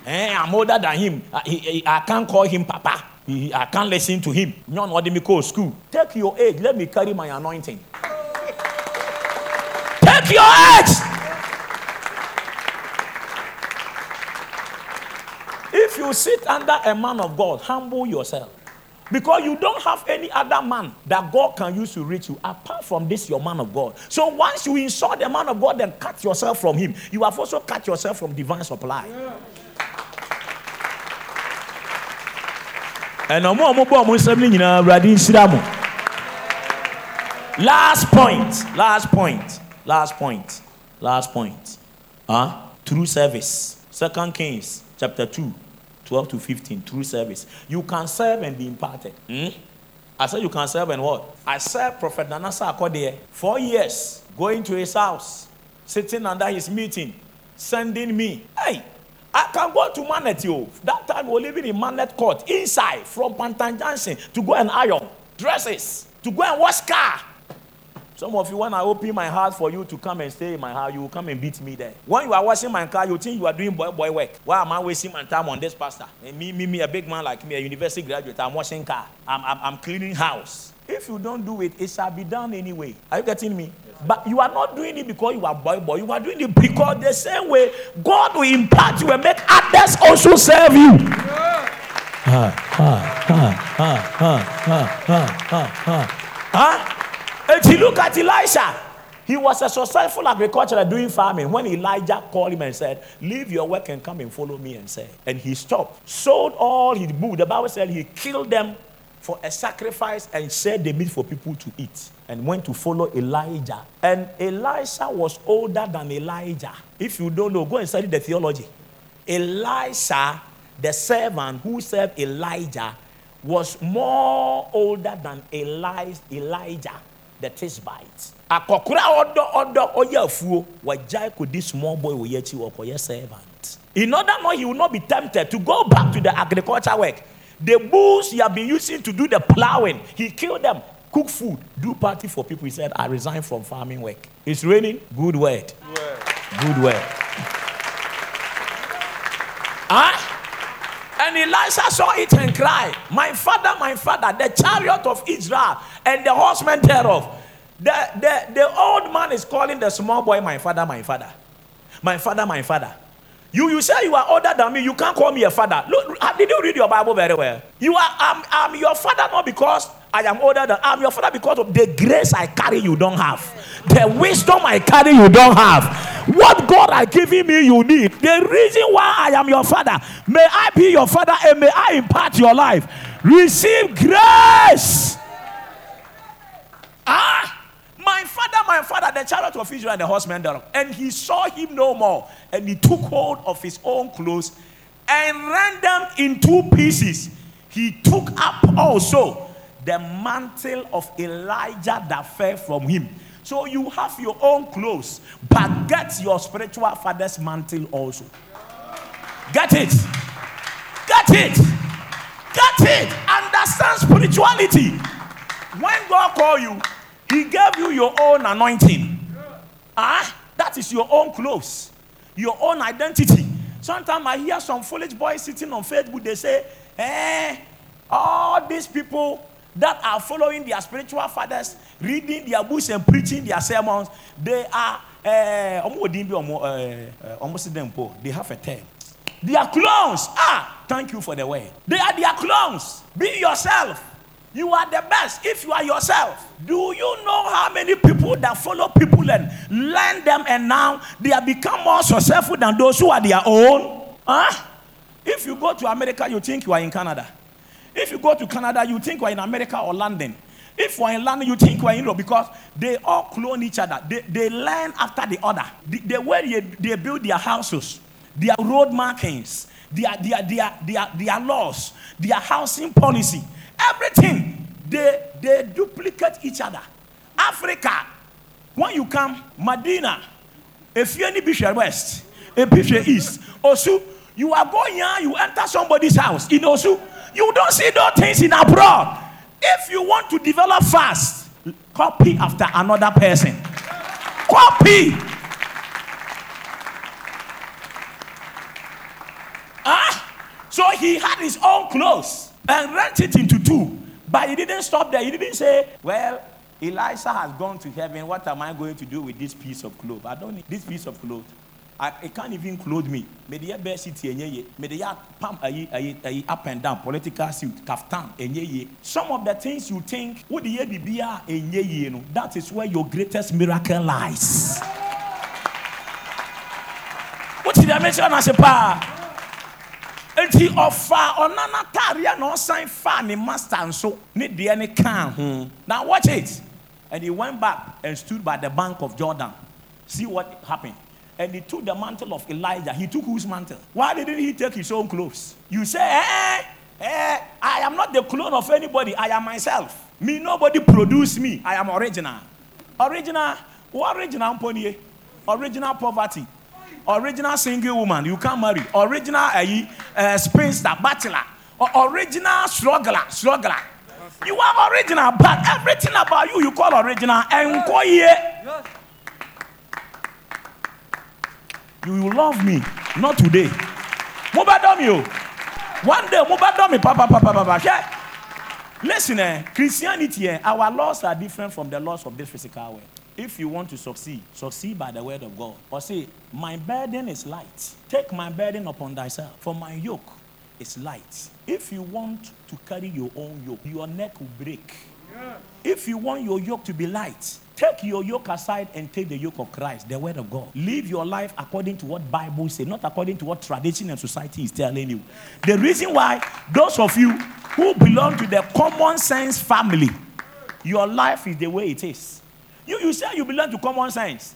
Eh, I'm older than him. I, I, I can't call him Papa. I can't listen to him. No, no, me call school. Take your age. Let me carry my anointing. Your age. If you sit under a man of God, humble yourself. Because you don't have any other man that God can use to reach you apart from this, your man of God. So once you insult the man of God, then cut yourself from him. You have also cut yourself from divine supply. Mo. Uh, last point, last point, last point, last point. Huh? True service. Second Kings chapter 2. 12 to 15 True service. You can serve and be imparted. Hmm? I said you can serve and what? I served Prophet Nanasa Akode four years, going to his house, sitting under his meeting, sending me. Hey, I can go to Manet, you. That time we were living in Manet Court, inside, from Pantan Johnson, to go and iron dresses, to go and wash car. Some of you, when I open my heart for you to come and stay in my house, you will come and beat me there. When you are washing my car, you think you are doing boy boy work. Why am I wasting my time on this pastor? And me, me, me, a big man like me, a university graduate, I'm washing car. I'm, I'm, I'm cleaning house. If you don't do it, it shall be done anyway. Are you getting me? Yes, but you are not doing it because you are boy boy. You are doing it because the same way God will impart you and make others also serve you. Yeah. Ah, ah, ah, ah, ah, ah, ah, ah. ah. Huh? And you look at Elisha. He was a successful agriculturer doing farming when Elijah called him and said, Leave your work and come and follow me and say. And he stopped, sold all his booty. The Bible said he killed them for a sacrifice and shared the meat for people to eat and went to follow Elijah. And Elisha was older than Elijah. If you don't know, go and study the theology. Elisha, the servant who served Elijah, was more older than Elijah the Tishbite. Akɔkora ɔdɔ ɔdɔ ɔyɛ afuo wagyae small boy wɔ yɛkyi wɔkɔyɛ servant. In order not he will not be tempted to go back to the agriculture work. The bulls he had been using to do the plowing, he killed them, cook food, do party for people. He said, I resign from farming work. It's raining. Good word. Good word. Huh? And Elisha saw it and cried, My father, my father, the chariot of Israel and the horsemen thereof. The, the, the old man is calling the small boy, My father, my father. My father, my father. You, you say you are older than me, you can't call me a father. Look, did you read your Bible very well? You are I'm, I'm your father not because I am older than I'm your father because of the grace I carry you don't have. The wisdom I carry you don't have. What God has given me you need. The reason why I am your father, may I be your father and may I impart your life. Receive grace. Ah my father, my father, the chariot of Israel and the horsemen thereof. And he saw him no more. And he took hold of his own clothes and ran them in two pieces. He took up also the mantle of Elijah that fell from him. So you have your own clothes, but get your spiritual father's mantle also. Get it. Get it. Get it. Understand spirituality. When God call you, he gave you your own anointing. Ah, that is your own clothes, your own identity. Sometimes I hear some foolish boys sitting on Facebook, they say, eh, all these people that are following their spiritual fathers, reading their books and preaching their sermons, they are them they have a term. They are clones. Ah, thank you for the word. They are their clones. Be yourself. You are the best if you are yourself. Do you know how many people that follow people and learn them and now they have become more successful than those who are their own? Huh? If you go to America, you think you are in Canada. If you go to Canada, you think are in America or London. If are in London, you think are in Europe because they all clone each other. They, they learn after the other. The, the way they, they build their houses, their road markings, their, their, their, their, their laws, their housing policy Everything, they, they duplicate each other. Africa, when you come, Medina, if you any Bishop West, a Bishop East, Osu, you are going here, you enter somebody's house in Osu. You don't see those things in abroad. If you want to develop fast, copy after another person. Copy. Ah, so he had his own clothes. and rent it into two. But he didn't stop there. He didn't say, Well, Elisha has gone to heaven. What am I going to do with this piece of cloth? I don't need this piece of cloth. I, can't even clothe me. May the bear city enye May the pump a up and down political suit, kaftan enye Some of the things you think would the be enye That is where your greatest miracle lies. What did I mention as a pa? Enti ɔfa ɔna n'ataadeɛ na ɔsan fa ne master nso ne deɛ ne kan ho. Now watch it. And he went back and stood by the bank of Jordan. See what happened and he took the mantle of Elijah. He took whose mantle? Why didn't he take his own clothes? You say, eh, eh, I am not the clone of anybody. I am myself. Me, nobody produced me. I am original. Original, what original pony? Original poverty. Original single woman. You can't marry. Original uh, uh, spinster, bachelor. Or original struggler, struggler. You are original, but everything about you, you call original. And yes. You will love me, not today. Mobadom One day, Mobadom papa, papa, papa. Yeah. Listen, eh, Christianity, eh, our laws are different from the laws of this physical world. If you want to succeed, succeed by the word of God. Or say, My burden is light. Take my burden upon thyself, for my yoke is light. If you want to carry your own yoke, your neck will break. Yeah. If you want your yoke to be light, Take your yoke aside and take the yoke of Christ, the word of God. Live your life according to what Bible says, not according to what tradition and society is telling you. The reason why those of you who belong to the common sense family, your life is the way it is. You, you say you belong to common sense.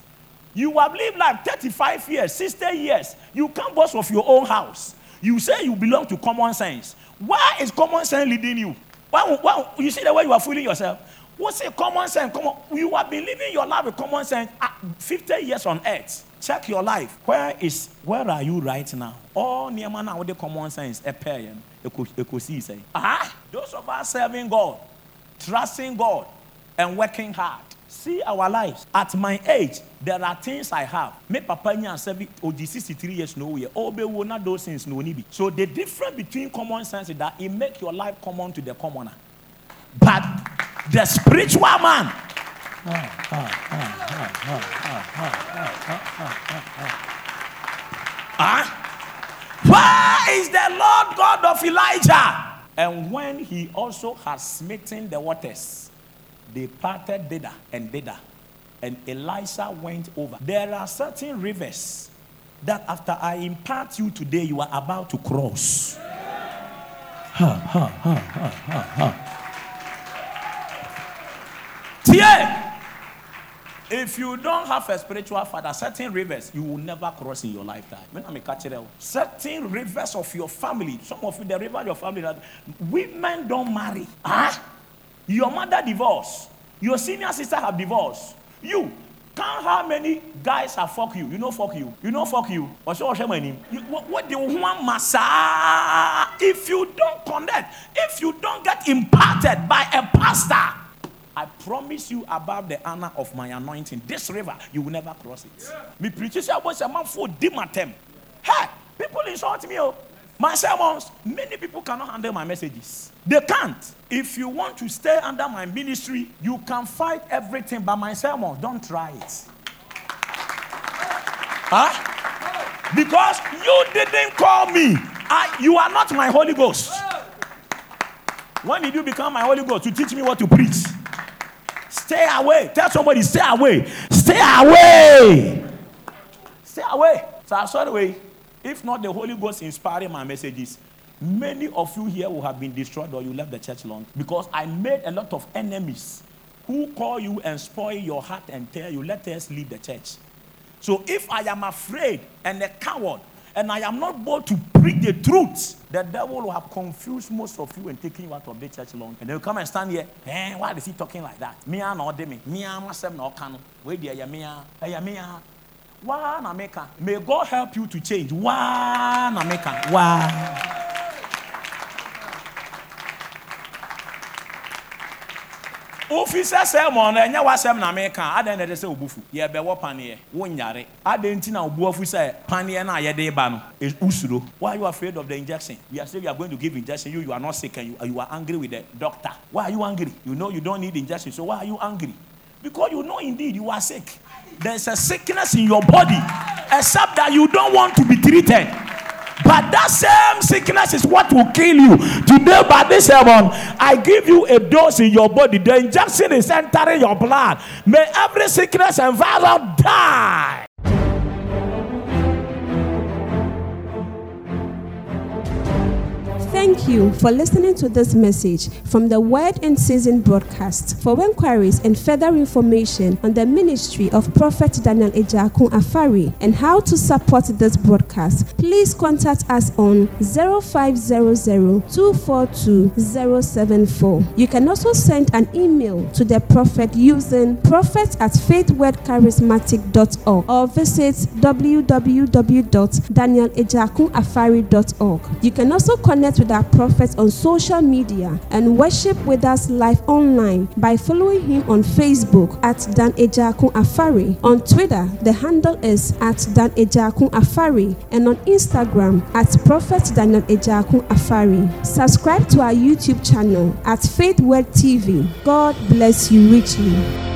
You have lived like 35 years, 60 years. You can't boast of your own house. You say you belong to common sense. Why is common sense leading you? Why, why, you see the way you are fooling yourself? What's a common sense? Come on. You have been living your life with common sense 50 years on earth. Check your life. Where is where are you right now? All man with the common sense, pair, a see say. Ah, those of us serving God, trusting God, and working hard. See our lives. At my age, there are things I have. Me papa nya seven or 63 years no year. Oh, be not those things no be. So the difference between common sense is that it make your life common to the commoner. But the spiritual man. Huh? Where is the Lord God of Elijah? And when he also has smitten the waters, they parted thither and thither. And Elisha went over. There are certain rivers that after I impart you today, you are about to cross. Ha, ha, ha, ha, ha, ha, ha. If you don't have a spiritual father, certain rivers you will never cross in your lifetime. When I'm a catcher, certain rivers of your family, some of you, the river your family, that women don't marry. Huh? Your mother divorced. Your senior sister have divorced. You count how many guys have fuck you. You know fuck you. You know fuck you. What's your name? What do you want, massa? If you don't connect, if you don't get imparted by a pastor, I promise you above the honor of my anointing, this river, you will never cross it. Me preaches I was a man for dimatem. Hey, people insult me. Oh. My sermons, many people cannot handle my messages. They can't. If you want to stay under my ministry, you can fight everything by my sermons. Don't try it. Huh? Because you didn't call me. I, you are not my Holy Ghost. When did you become my Holy Ghost? To teach me what to preach. Stay away. Tell somebody, stay away. Stay away. Stay away. So I saw the way. If not the Holy Ghost inspiring my messages, many of you here will have been destroyed or you left the church long because I made a lot of enemies who call you and spoil your heart and tell you, let us leave the church. So if I am afraid and a coward and I am not bold to preach the truth, the devil will have confused most of you and taken you out of the church long. And they'll come and stand here. Eh, why is he talking like that? Me and not me. Me and myself no can. Wait there, ya me. Na make May God help you to change. Why na make wofi sɛ mɔ no ɛnyɛ w'asɛm na meka. Adɛn na ɛde sɛ wobufu yɛbɛwɔ paneɛ. Wonyare. Adɛn nti na wobuafu sɛ paneɛ no a yɛde ba no wosuro why are you afraid of the injection? We are saying we are going to give injection. You you are not sick and you, you are angry with the doctor. Why are you angry? You know you don't need injection so why are you angry? Because you know indeed you are sick. There's a sickness in your body except that you don't want to be treated but that same sickness is what will kill you. Today, by this sermon, I give you a dose in your body. The injection is entering your blood. May every sickness and virus die. Thank you for listening to this message from the Word and Season broadcast. For inquiries and further information on the ministry of Prophet Daniel Ejakun Afari and how to support this broadcast, please contact us on 0500-242-074. You can also send an email to the prophet using prophet at faithwordcharismatic.org or visit www.danielejakunafari.org. You can also connect with our prophet on social media and worship with us live online by following him on Facebook at Dan Ejakun Afari. On Twitter, the handle is at Dan Ejakun Afari and on Instagram at Prophet Daniel Ejakun Afari. Subscribe to our YouTube channel at Faith Word TV. God bless you richly.